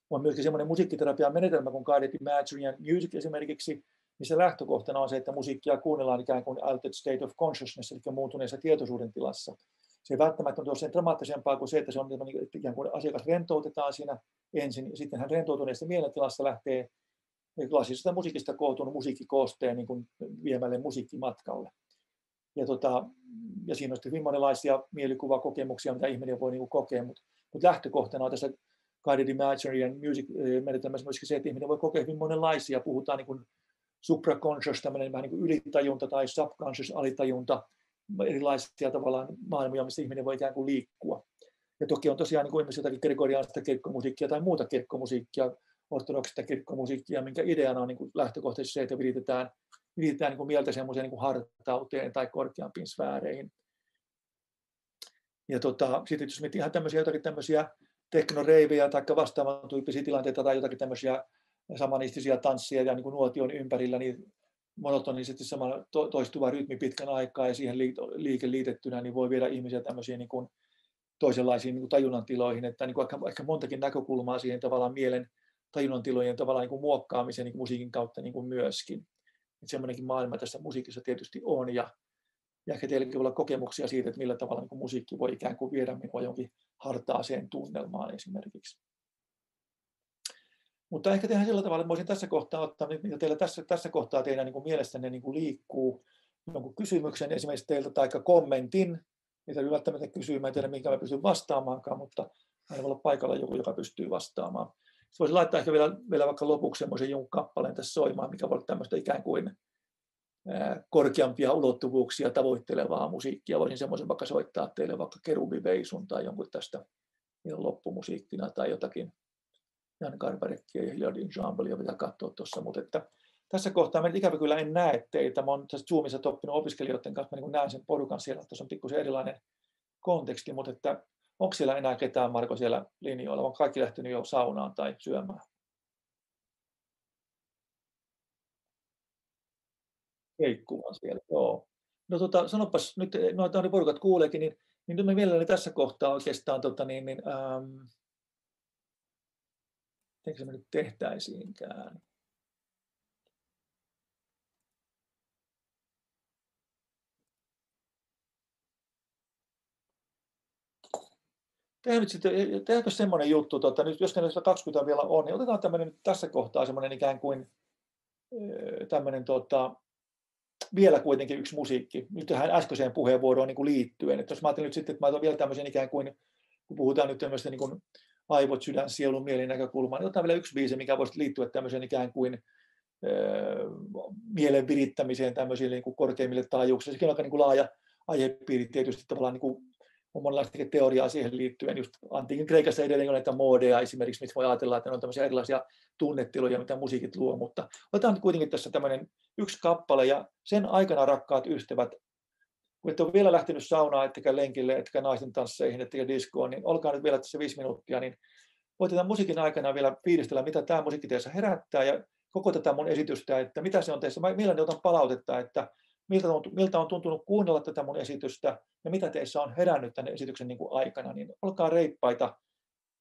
On myöskin semmoinen musiikkiterapian menetelmä kuin Guided Imagery and Music esimerkiksi, missä lähtökohtana on se, että musiikkia kuunnellaan ikään kuin altered state of consciousness, eli muuntuneessa tietoisuuden tilassa. Se ei välttämättä ole sen dramaattisempaa kuin se, että se on että ikään kuin asiakas rentoutetaan siinä ensin, ja sitten hän rentoutuneesta mielentilassa lähtee klassisesta musiikista kootunut musiikkikoosteen niin kuin viemälle musiikkimatkalle. Ja, tota, ja siinä on sitten hyvin monenlaisia mielikuvakokemuksia, mitä ihminen voi niin kuin kokea, mutta, mutta lähtökohtana on tässä Guided Imagery and Music menetelmässä myöskin se, että ihminen voi kokea hyvin monenlaisia. Puhutaan niin kuin supraconscious, tämmöinen vähän niin ylitajunta tai subconscious alitajunta, erilaisia tavallaan maailmoja, missä ihminen voi ikään kuin liikkua. Ja toki on tosiaan niin esimerkiksi jotakin gregoriaanista kirkkomusiikkia tai muuta kirkkomusiikkia, ortodoksista kirkkomusiikkia, minkä ideana on niin kuin lähtökohtaisesti se, että viritetään, viritetään niin kuin mieltä semmoiseen niin hartauteen tai korkeampiin sfääreihin. Ja tota, sitten jos miettii ihan tämmöisiä jotakin tämmöisiä teknoreivejä tai vastaavan tyyppisiä tilanteita tai jotakin tämmöisiä samanistisia tanssia ja niin kuin nuotion ympärillä, niin monotonisesti sama toistuva rytmi pitkän aikaa ja siihen liike liitettynä, niin voi viedä ihmisiä tämmöisiin niin kuin toisenlaisiin niin tajunnan tiloihin, että niin kuin ehkä, ehkä montakin näkökulmaa siihen tavallaan mielen tajunnan tilojen tavallaan niin kuin muokkaamiseen niin kuin musiikin kautta niin kuin myöskin. Että semmoinenkin maailma tässä musiikissa tietysti on ja, ja ehkä teilläkin voi olla kokemuksia siitä, että millä tavalla niin kuin musiikki voi ikään kuin viedä minua jonkin hartaaseen tunnelmaan esimerkiksi. Mutta ehkä tehdään sillä tavalla, että voisin tässä kohtaa ottaa, mitä teillä tässä, tässä kohtaa teidän niin kuin mielestänne niin kuin liikkuu, jonkun kysymyksen esimerkiksi teiltä tai kommentin, mitä välttämättä kysyä, mä en tiedä minkä mä pystyn vastaamaankaan, mutta aina voi olla paikalla joku, joka pystyy vastaamaan. Sitten voisin laittaa ehkä vielä, vielä vaikka lopuksi semmoisen jonkun kappaleen tässä soimaan, mikä voi olla tämmöistä ikään kuin korkeampia ulottuvuuksia tavoittelevaa musiikkia. Voisin semmoisen vaikka soittaa teille vaikka kerubiveisun tai jonkun tästä loppumusiikkina tai jotakin Jan Garbarekkia ja Hilliard Ensemblea pitää katsoa tuossa, mutta että tässä kohtaa mä ikävä kyllä en näe teitä. Mä oon tässä Zoomissa oppinut opiskelijoiden kanssa, mä niin näen sen porukan siellä, tuossa on pikkusen erilainen konteksti, mutta että onko siellä enää ketään, Marko, siellä linjoilla, on kaikki lähtenyt jo saunaan tai syömään? Keikkumaan siellä, joo. No tota, sanopas, nyt noita no, porukat kuuleekin, niin, niin me mielelläni tässä kohtaa oikeastaan, tota, niin, niin, ähm, miten se nyt tehtäisiinkään? tehdään nyt sitten, semmoinen juttu, tota, nyt jos teillä 20 vielä on, niin otetaan tämmöinen nyt tässä kohtaa semmoinen ikään kuin tämmöinen tota, vielä kuitenkin yksi musiikki, nyt tähän äskeiseen puheenvuoroon niin kuin liittyen. Että jos mä ajattelin nyt sitten, että mä otan vielä tämmöisen ikään kuin, kun puhutaan nyt tämmöistä niin kuin aivot, sydän, sielun, mielin näkökulmaa, niin otetaan vielä yksi biisi, mikä voisi liittyä tämmöiseen ikään kuin öö, mielen virittämiseen tämmöisiin niin kuin korkeimmille taajuuksille. Sekin on aika niin kuin laaja aihepiiri tietysti tavallaan niin kuin on monenlaista teoriaa siihen liittyen. Just antiikin Kreikassa edelleen on näitä moodeja esimerkiksi, mistä voi ajatella, että ne on tämmöisiä erilaisia tunnetiloja, mitä musiikit luo, mutta otetaan kuitenkin tässä tämmöinen yksi kappale ja sen aikana rakkaat ystävät, kun ette ole vielä lähtenyt saunaan, ettekä lenkille, ettekä naisten tansseihin, ettekä diskoon, niin olkaa nyt vielä tässä viisi minuuttia, niin voitte tämän musiikin aikana vielä fiilistellä, mitä tämä musiikki teissä herättää ja koko tätä mun esitystä, että mitä se on teissä. Mä mielelläni otan palautetta, että miltä on, miltä on tuntunut kuunnella tätä mun esitystä ja mitä teissä on herännyt tänne esityksen niin kuin aikana, niin olkaa reippaita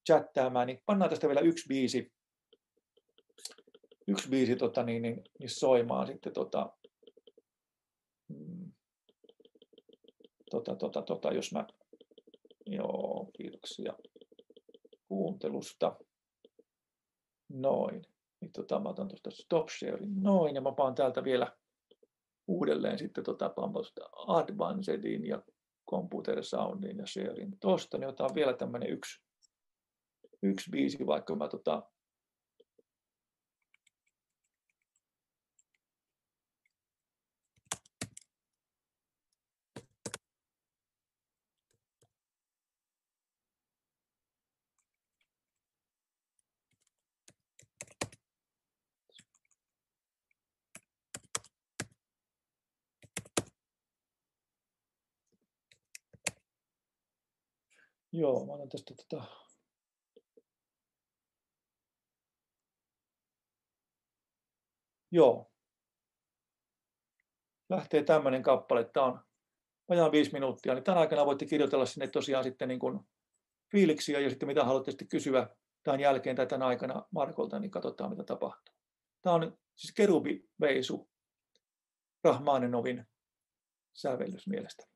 chattaamaan, niin pannaan tästä vielä yksi biisi, yksi biisi tota, niin, niin, niin soimaan sitten tota, mm, tota, tota, tota, jos mä, joo, kiitoksia kuuntelusta. Noin. Niin tota, mä otan tuosta stop sharing. Noin, ja mä paan täältä vielä uudelleen sitten tota, pampausta Advancedin ja Computer Soundin ja Sharein tuosta, niin otan vielä tämmöinen yksi, yksi biisi, vaikka mä tota, Joo, mä otan tästä tota... Joo. Lähtee tämmöinen kappale. Tämä on vajaan viisi minuuttia. Niin tämän aikana voitte kirjoitella sinne tosiaan sitten niin kuin fiiliksiä ja sitten mitä haluatte sitten kysyä tämän jälkeen tai tämän aikana Markolta, niin katsotaan mitä tapahtuu. Tämä on siis Kerubi Veisu Rahmanenovin sävellys mielestäni.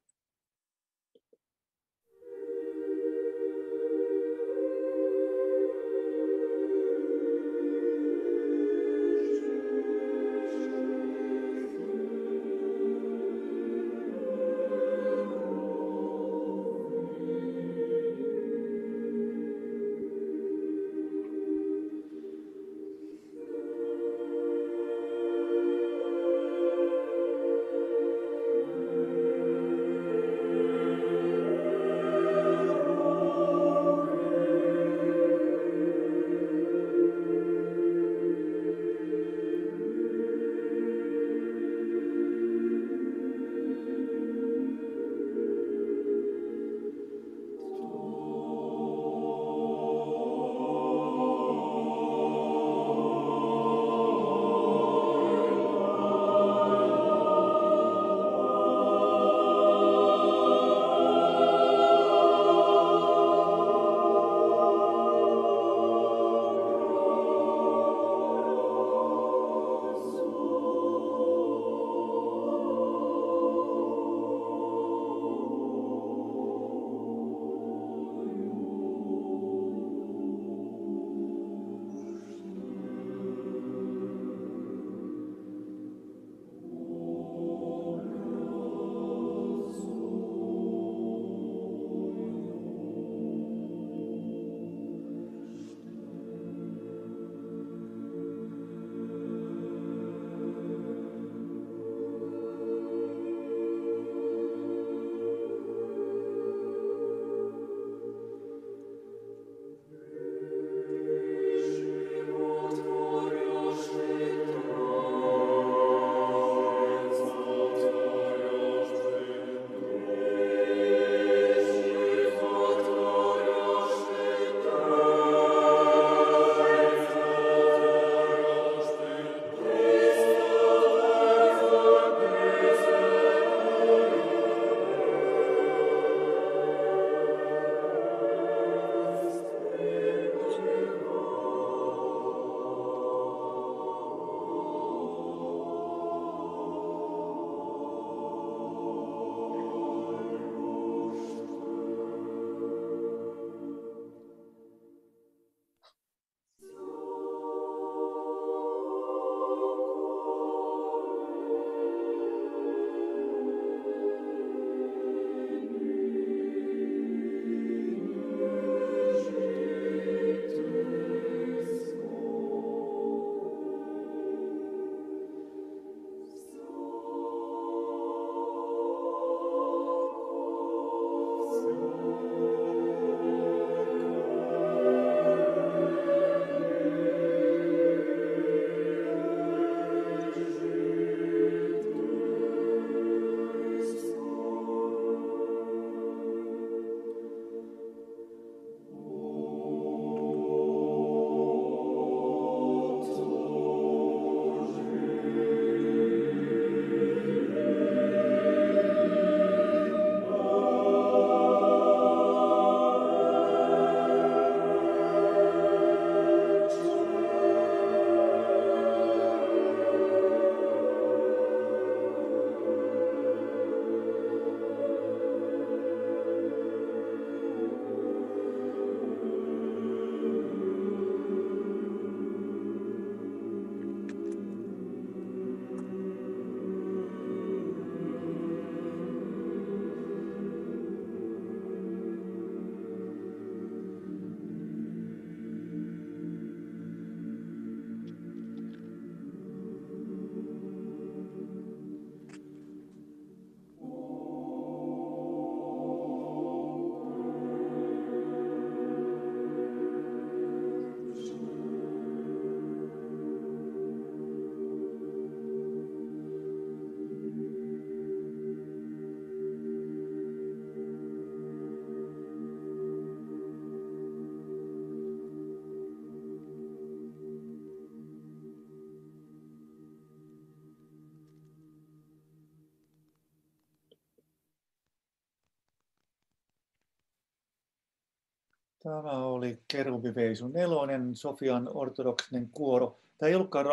Tämä oli Kerubiveisu nelonen, Sofian ortodoksinen kuoro. Tämä ei ollutkaan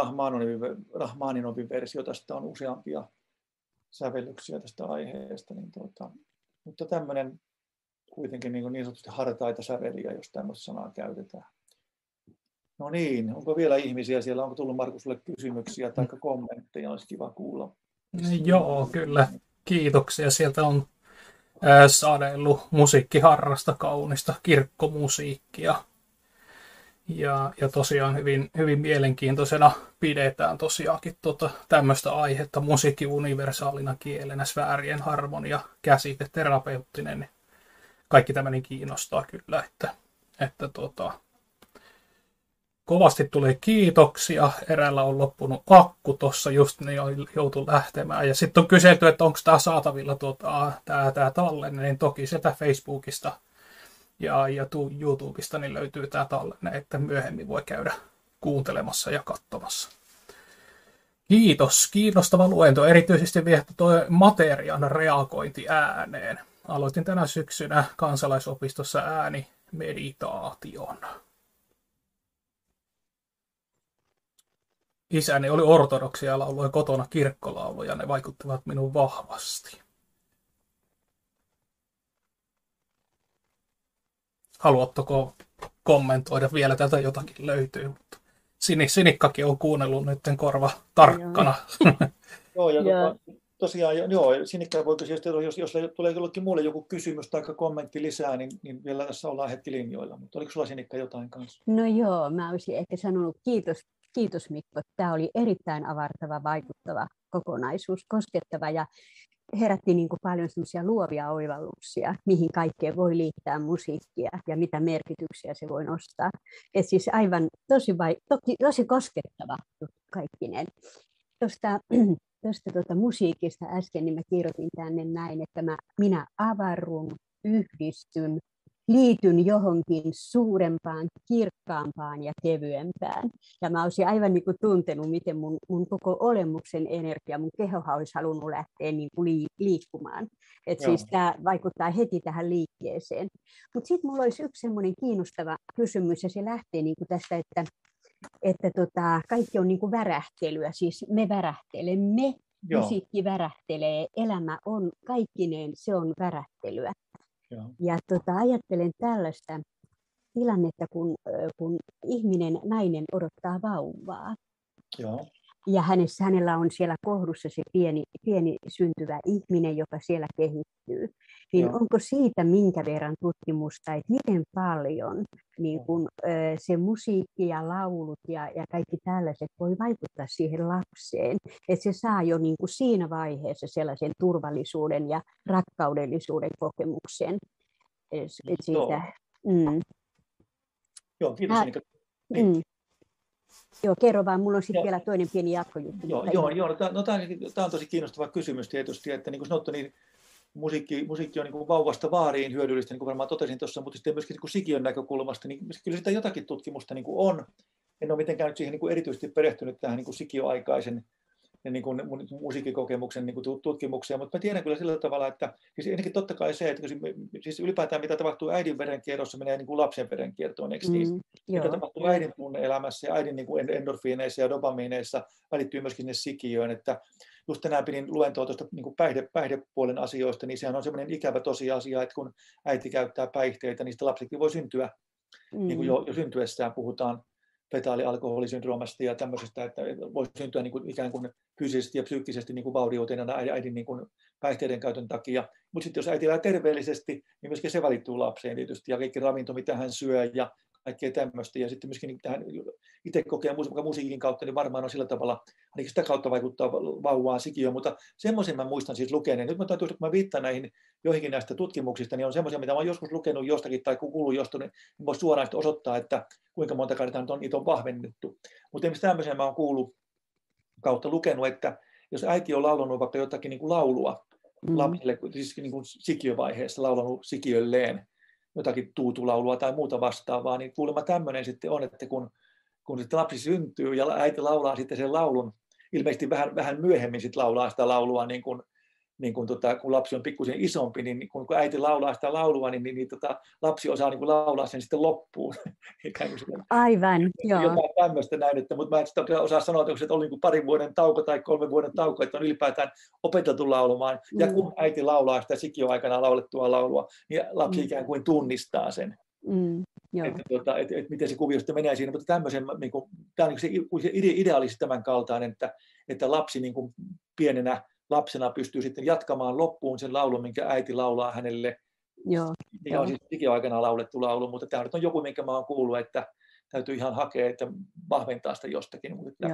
Rahmaninovin versio, tästä on useampia sävellyksiä tästä aiheesta. Niin tuota, mutta tämmöinen kuitenkin niin, niin sanotusti hartaita säveliä, jos tämmöistä sanaa käytetään. No niin, onko vielä ihmisiä siellä? Onko tullut Markus sulle kysymyksiä tai kommentteja? Olisi kiva kuulla. Joo, kyllä. Kiitoksia. Sieltä on sadellut musiikkiharrasta kaunista kirkkomusiikkia. Ja, ja tosiaan hyvin, hyvin mielenkiintoisena pidetään tosiaankin tuota, tämmöistä aihetta musiikki universaalina kielenä, sfäärien harmonia, käsite, terapeuttinen. Kaikki tämmöinen kiinnostaa kyllä, että, että tota, kovasti tulee kiitoksia. Eräällä on loppunut akku tuossa, just niin joutu lähtemään. Ja sitten on kyselty, että onko tämä saatavilla tuota, tämä, tämä tallenne, niin toki sieltä Facebookista ja, ja YouTubesta niin löytyy tämä tallenne, että myöhemmin voi käydä kuuntelemassa ja katsomassa. Kiitos, kiinnostava luento, erityisesti vielä tuo materiaan reagointi ääneen. Aloitin tänä syksynä kansalaisopistossa ääni meditaation. Isäni oli ortodoksia lauluja kotona kirkkolauluja, ne vaikuttivat minuun vahvasti. Haluatteko kommentoida vielä tätä jotakin löytyy, mutta Sini, Sinikkakin on kuunnellut nyt korva tarkkana. Joo, ja ja. tosiaan, joo, Sinikka voi kysyä, jos, jos tulee jollekin muulle joku kysymys tai kommentti lisää, niin, niin vielä tässä ollaan hetki linjoilla. Mutta oliko sulla Sinikka jotain kanssa? No joo, mä olisin ehkä sanonut kiitos Kiitos Mikko. Tämä oli erittäin avartava, vaikuttava kokonaisuus, koskettava ja herätti niin kuin paljon luovia oivalluksia, mihin kaikkeen voi liittää musiikkia ja mitä merkityksiä se voi nostaa. Et siis aivan tosi, vai, toki, tosi koskettava kaikkinen. Tuosta, tuosta tuota musiikista äsken niin mä kirjoitin tänne näin, että mä, minä avarrun, yhdistyn, liityn johonkin suurempaan, kirkkaampaan ja kevyempään. Ja mä olisin aivan niin kuin tuntenut, miten mun, mun koko olemuksen energia, mun kehohan olisi halunnut lähteä niin kuin liikkumaan. Et siis tämä vaikuttaa heti tähän liikkeeseen. Mutta sitten mulla olisi yksi semmoinen kiinnostava kysymys, ja se lähtee niin kuin tästä, että, että tota, kaikki on niin kuin värähtelyä, siis me värähtelemme, Joo. musiikki värähtelee, elämä on kaikkineen, se on värähtelyä. Ja tota, ajattelen tällaista tilannetta, kun, kun ihminen, nainen odottaa vauvaa. Joo. Ja hänessä, hänellä on siellä kohdussa se pieni, pieni syntyvä ihminen, joka siellä kehittyy, niin Joo. onko siitä minkä verran tutkimusta, että miten paljon niin kun, se musiikki ja laulut ja, ja kaikki tällaiset voi vaikuttaa siihen lapseen, että se saa jo niin kuin siinä vaiheessa sellaisen turvallisuuden ja rakkaudellisuuden kokemuksen. Siitä, Joo. Mm. Joo, kiitos. Ä, niin. mm. Joo, kerro vaan, mulla on sitten vielä toinen pieni jatkojuttu. Joo, joo, joo no, no, tämä, on, on tosi kiinnostava kysymys tietysti, että niin kuin sanottu, niin musiikki, musiikki on niin kuin vauvasta vaariin hyödyllistä, niin kuin varmaan totesin tuossa, mutta sitten myöskin niin kuin sikiön näkökulmasta, niin kyllä sitä jotakin tutkimusta niin kuin on. En ole mitenkään nyt siihen niin kuin erityisesti perehtynyt tähän niin kuin sikioaikaisen niin kuin musiikkikokemuksen niin kuin tutkimukseen, mutta mä tiedän kyllä sillä tavalla, että siis ennenkin totta kai se, että siis ylipäätään mitä tapahtuu äidin verenkierrossa, menee niin kuin lapsen verenkiertoon, eikö niin? Mm, mitä tapahtuu äidin tunne-elämässä ja äidin niin kuin endorfiineissa ja dopamiineissa välittyy myöskin sinne sikiöön, että just tänään pidin luentoa tuosta niin päihde, päihdepuolen asioista, niin sehän on semmoinen ikävä tosiasia, että kun äiti käyttää päihteitä, niin sitä lapsikin voi syntyä, mm. niin kuin jo, jo syntyessään puhutaan fetaalialkoholisyndroomasta ja tämmöisestä, että voi syntyä niin kuin ikään kuin fyysisesti ja psyykkisesti niin kuin vaurioituneena äidin niin kuin päihteiden käytön takia. Mutta sitten jos äiti elää terveellisesti, niin myöskin se valittuu lapseen tietysti ja kaikki ravinto, mitä hän syö ja kaikkea tämmöistä. Ja sitten myöskin tähän itse kokee musiikin kautta, niin varmaan on sillä tavalla, ainakin sitä kautta vaikuttaa vauvaan sikiöön, mutta semmoisen mä muistan siis lukeneen. Nyt mä täytyy, kun mä viittaan näihin joihinkin näistä tutkimuksista, niin on semmoisia, mitä mä oon joskus lukenut jostakin tai kuullut jostain, niin voi suoraan osoittaa, että kuinka monta kertaa on, niitä on vahvennettu. Mutta esimerkiksi tämmöisen mä oon kuullut kautta lukenut, että jos äiti on laulanut vaikka jotakin niin kuin laulua mm. lapsille, siis niin kuin sikiövaiheessa laulanut sikiölleen, jotakin tuutulaulua tai muuta vastaavaa, niin kuulemma tämmöinen sitten on, että kun, kun sitten lapsi syntyy ja äiti laulaa sitten sen laulun, ilmeisesti vähän, vähän myöhemmin sitten laulaa sitä laulua niin kuin niin kun, tota, kun lapsi on pikkusen isompi, niin kun, kun äiti laulaa sitä laulua, niin, niin, niin tota, lapsi osaa niin laulaa sen sitten loppuun. Aivan, joo. Jotain tämmöistä näin, että, mutta mä en sitä osaa sanoa, että se oli niin parin vuoden tauko tai kolmen vuoden tauko, että on ylipäätään opeteltu laulamaan. Mm. Ja kun äiti laulaa sitä sikioaikana laulettua laulua, niin lapsi mm. ikään kuin tunnistaa sen. Mm. Joo. Että, tuota, et, et, miten se kuvio sitten menee siinä, mutta tämmöisen, niin kuin, tämä on niin se, se ideaalisesti tämän kaltainen, että, että lapsi niin kuin pienenä lapsena pystyy sitten jatkamaan loppuun sen laulun, minkä äiti laulaa hänelle. Joo. Mikä on siis digiaikana laulettu laulu, mutta tämä nyt on joku, minkä mä oon kuullut, että täytyy ihan hakea, että vahventaa sitä jostakin. Mutta,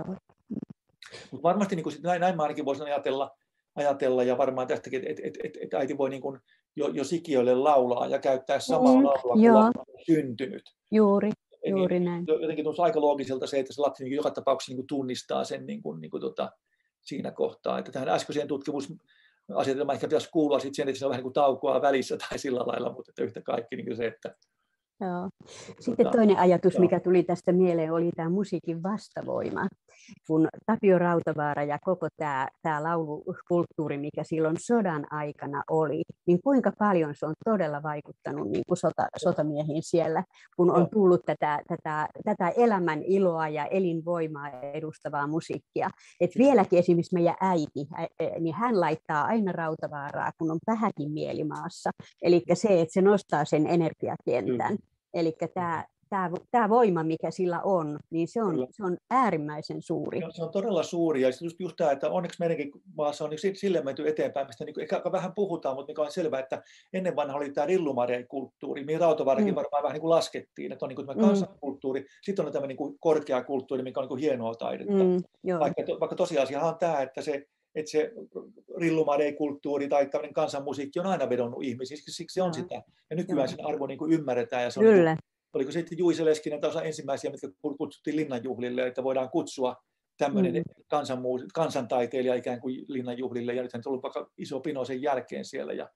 mutta varmasti niin kuin, näin, näin mä ainakin voisin ajatella, ajatella ja varmaan tästäkin, että et, et, et äiti voi niin kuin jo, jo sikiöille laulaa ja käyttää samaa mm, laulua kuin lapsi on syntynyt. Juuri, juuri näin. Jotenkin tuntuu aika loogiselta se, että se lapsi niin joka tapauksessa niin kuin tunnistaa sen niin kuin, niin kuin, tota, siinä kohtaa. Että tähän äskeiseen tutkimusasetelmaan ehkä pitäisi kuulua sitten sen, että se on vähän niin kuin taukoa välissä tai sillä lailla, mutta että yhtä kaikki niin se, että Joo. Sitten tota, toinen ajatus, joo. mikä tuli tästä mieleen, oli tämä musiikin vastavoima. Kun Tapio Rautavaara ja koko tämä, tämä laulukulttuuri, mikä silloin sodan aikana oli, niin kuinka paljon se on todella vaikuttanut niin kuin sota, sotamiehiin siellä, kun on tullut tätä, tätä, tätä elämän iloa ja elinvoimaa edustavaa musiikkia. Et vieläkin esimerkiksi meidän äiti, niin hän laittaa aina Rautavaaraa, kun on vähäkin mielimaassa. Eli se, että se nostaa sen energiakentän. Mm. Eli tämä, tämä, tämä voima, mikä sillä on, niin se on, se on äärimmäisen suuri. Se on todella suuri. Ja just, just tämä, että onneksi meidänkin maassa on niin sille menty eteenpäin, mistä niin ehkä vähän puhutaan, mutta mikä on selvää, että ennen vanha oli tämä rillumarei-kulttuuri, mihin Rautavaarakin mm. varmaan vähän niin kuin laskettiin, että on niin kuin tämä mm. kansankulttuuri, sitten on tämä niin kuin korkeakulttuuri, mikä on niin kuin hienoa taidetta. Mm, vaikka, vaikka tosiasiahan on tämä, että se että se rillumarei-kulttuuri tai tämmöinen kansanmusiikki on aina vedonnut ihmisiin, siksi se on sitä. Ja nykyään sen arvo niin kuin ymmärretään. Ja se on Kyllä. Niin kuin, oliko sitten Juise Leskinen osa ensimmäisiä, mitkä kutsuttiin linnanjuhlille, että voidaan kutsua tämmöinen mm. kansanmuus, kansantaiteilija ikään kuin linnanjuhlille, ja nythän on ollut vaikka iso pino sen jälkeen siellä, ja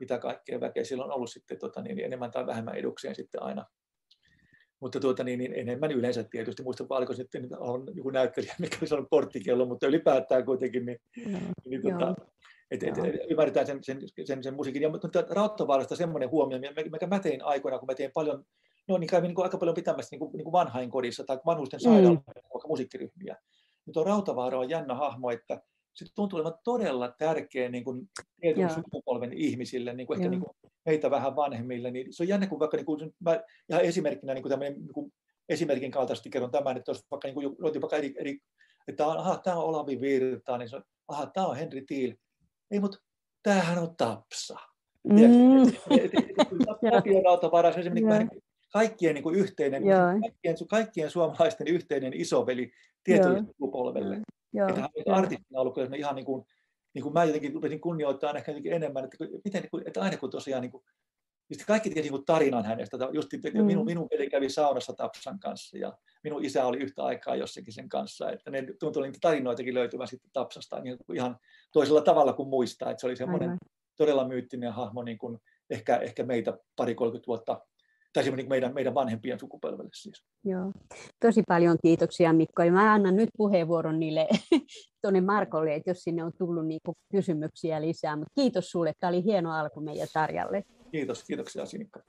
mitä kaikkea väkeä siellä on ollut sitten tota, niin, enemmän tai vähemmän edukseen sitten aina mutta tuota, niin, niin enemmän yleensä tietysti. Muista oliko sitten on joku näyttelijä, mikä olisi ollut porttikello, mutta ylipäätään kuitenkin, niin, no, niin tuota, et, et, et, ymmärretään sen, sen, sen, sen musiikin. Ja, mutta Rauttavaarasta semmoinen huomio, mikä mä tein aikoina, kun mä tein paljon, no niin kävin niin aika paljon pitämässä niin kuin, niin kuin vanhainkodissa tai vanhusten sairaalassa, mm. musiikkiryhmiä. Mutta Rautavaara on jännä hahmo, että se tuntuu olevan todella tärkeä niin kuin tietyn Joo. sukupolven ihmisille, niin kuin ehkä niin kuin meitä vähän vanhemmille. Niin se on jännä, kun vaikka niin kuin, mä ihan esimerkkinä niin kuin tämmöinen, niin kuin esimerkin kaltaisesti kerron tämän, että jos vaikka, niin kuin, vaikka eri, eri että aha, tämä on Olavi Virta, niin se on, aha, tämä on Henri Tiil. Ei, mutta tämähän on Tapsa. Mm. Tapio Rautavaara, se on niin kaikkien niin kuin yhteinen, kaikkien, kaikkien suomalaisten yhteinen isoveli tietylle sukupolvelle. Joo, että hän on artistina ollut kyllä ihan niin kuin, niin kuin mä jotenkin rupesin kunnioittaa ehkä enemmän, että, miten, niin että aina kun tosiaan niin kuin, niin kaikki tiesi niin tarinan hänestä. Just, mm. minun, minun veli kävi saunassa Tapsan kanssa ja minun isä oli yhtä aikaa jossakin sen kanssa. Että ne tuntui niitä tarinoitakin löytyvän sitten Tapsasta niin ihan toisella tavalla kuin muistaa. Että se oli semmoinen Aivan. todella myyttinen hahmo niin kuin ehkä, ehkä meitä pari 30 vuotta tai niin meidän, meidän vanhempien sukupolvelle siis. Joo. Tosi paljon kiitoksia Mikko. Ja mä annan nyt puheenvuoron niille tuonne Markolle, että jos sinne on tullut niinku kysymyksiä lisää. Mutta kiitos sulle, tämä oli hieno alku meidän Tarjalle. Kiitos, kiitoksia Sinikka.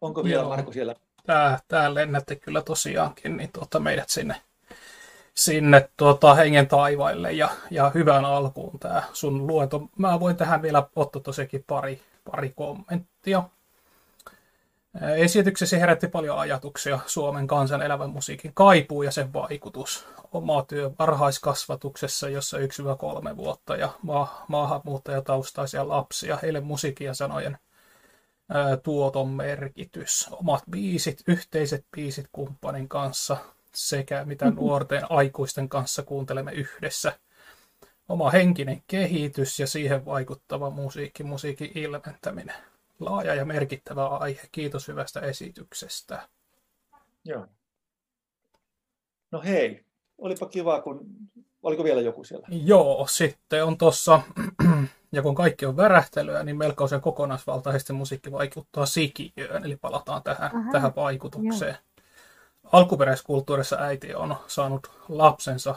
Onko vielä Joo. Marko siellä? Tää, tää lennätte kyllä tosiaankin niin tuota meidät sinne, sinne tuota hengen taivaille ja, ja hyvän alkuun tämä sun luento. Mä voin tähän vielä ottaa tosiaankin pari, pari kommenttia. Esityksesi herätti paljon ajatuksia Suomen kansan elävän musiikin kaipuu ja sen vaikutus. Oma työ varhaiskasvatuksessa, jossa 1-3 vuotta ja ma- maahanmuuttajataustaisia lapsia, heille musiikin ja sanojen ää, tuoton merkitys. Omat biisit, yhteiset biisit kumppanin kanssa sekä mitä mm-hmm. nuorten aikuisten kanssa kuuntelemme yhdessä. Oma henkinen kehitys ja siihen vaikuttava musiikki, musiikin ilmentäminen laaja ja merkittävä aihe. Kiitos hyvästä esityksestä. Joo. No hei, olipa kiva, kun... Oliko vielä joku siellä? Joo, sitten on tuossa, ja kun kaikki on värähtelyä, niin melkoisen kokonaisvaltaisesti musiikki vaikuttaa sikiöön, eli palataan tähän, Aha, tähän vaikutukseen. Joo. Alkuperäiskulttuurissa äiti on saanut lapsensa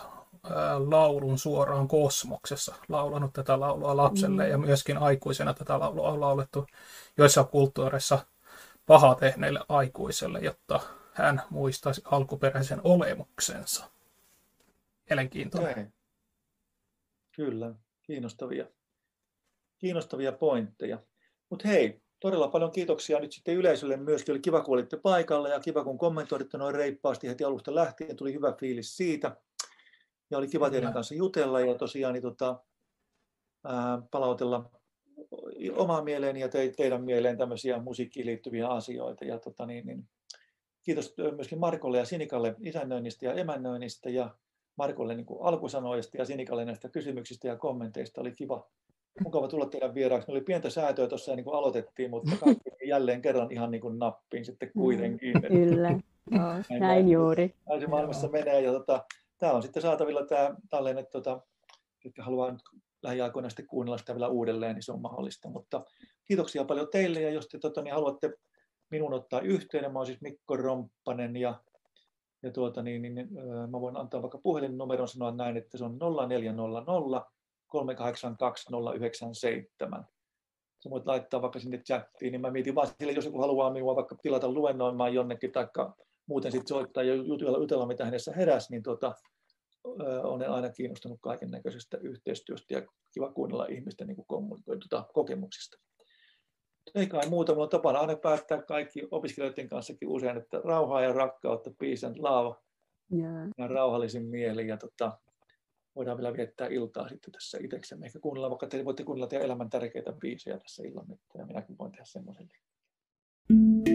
laulun suoraan kosmoksessa, laulanut tätä laulua lapselle mm. ja myöskin aikuisena tätä laulua on laulettu joissa kulttuureissa paha tehneille aikuiselle, jotta hän muistaisi alkuperäisen olemuksensa. Mielenkiintoinen. Okay. Kyllä, kiinnostavia, kiinnostavia pointteja. Mutta hei, todella paljon kiitoksia nyt sitten yleisölle myöskin. Oli kiva, kun olitte paikalla ja kiva, kun kommentoitte noin reippaasti heti alusta lähtien. Tuli hyvä fiilis siitä. Ja oli kiva teidän kanssa jutella ja tosiaan niin, tota, ää, palautella omaa mieleeni ja te, teidän mieleen tämmöisiä musiikkiin liittyviä asioita. Ja, tota, niin, niin, kiitos myöskin Markolle ja Sinikalle isännöinnistä ja emännöinnistä ja Markolle niin alkusanoista ja Sinikalle näistä kysymyksistä ja kommenteista. Oli kiva, mukava tulla teidän vieraaksi. Me oli pientä säätöä tuossa niin kuin aloitettiin, mutta kaikki jälleen kerran ihan niin kuin nappiin sitten kuitenkin. Kyllä, no, näin, näin juuri. Näin se maailmassa menee. Ja tota, tämä on sitten saatavilla tämä tallenne, tota, jotka haluaa nyt lähiaikoina sitten kuunnella sitä vielä uudelleen, niin se on mahdollista. Mutta kiitoksia paljon teille ja jos te tota, niin haluatte minun ottaa yhteyden, mä olen siis Mikko Romppanen ja, ja tuota, niin, niin, mä voin antaa vaikka puhelinnumeron sanoa näin, että se on 0400 382 097. Sä voit laittaa vaikka sinne chattiin, niin mä mietin vaan sille, jos joku haluaa minua vaikka tilata luennoimaan jonnekin, tai muuten sitten soittaa ja jutella, jutella mitä hänessä heräsi, niin tuota, olen aina kiinnostunut kaiken näköisestä yhteistyöstä ja kiva kuunnella ihmisten niin tuota, kokemuksista. Ei kai muuta, mutta on tapana aina päättää kaikki opiskelijoiden kanssakin usein, että rauhaa ja rakkautta, peace and love, yeah. ja rauhallisin mieli. Ja tota, voidaan vielä viettää iltaa sitten tässä itseksemme. Ehkä kuunnella, vaikka te voitte kuunnella teidän elämän tärkeitä biisejä tässä illan, ja minäkin voin tehdä semmoisen. you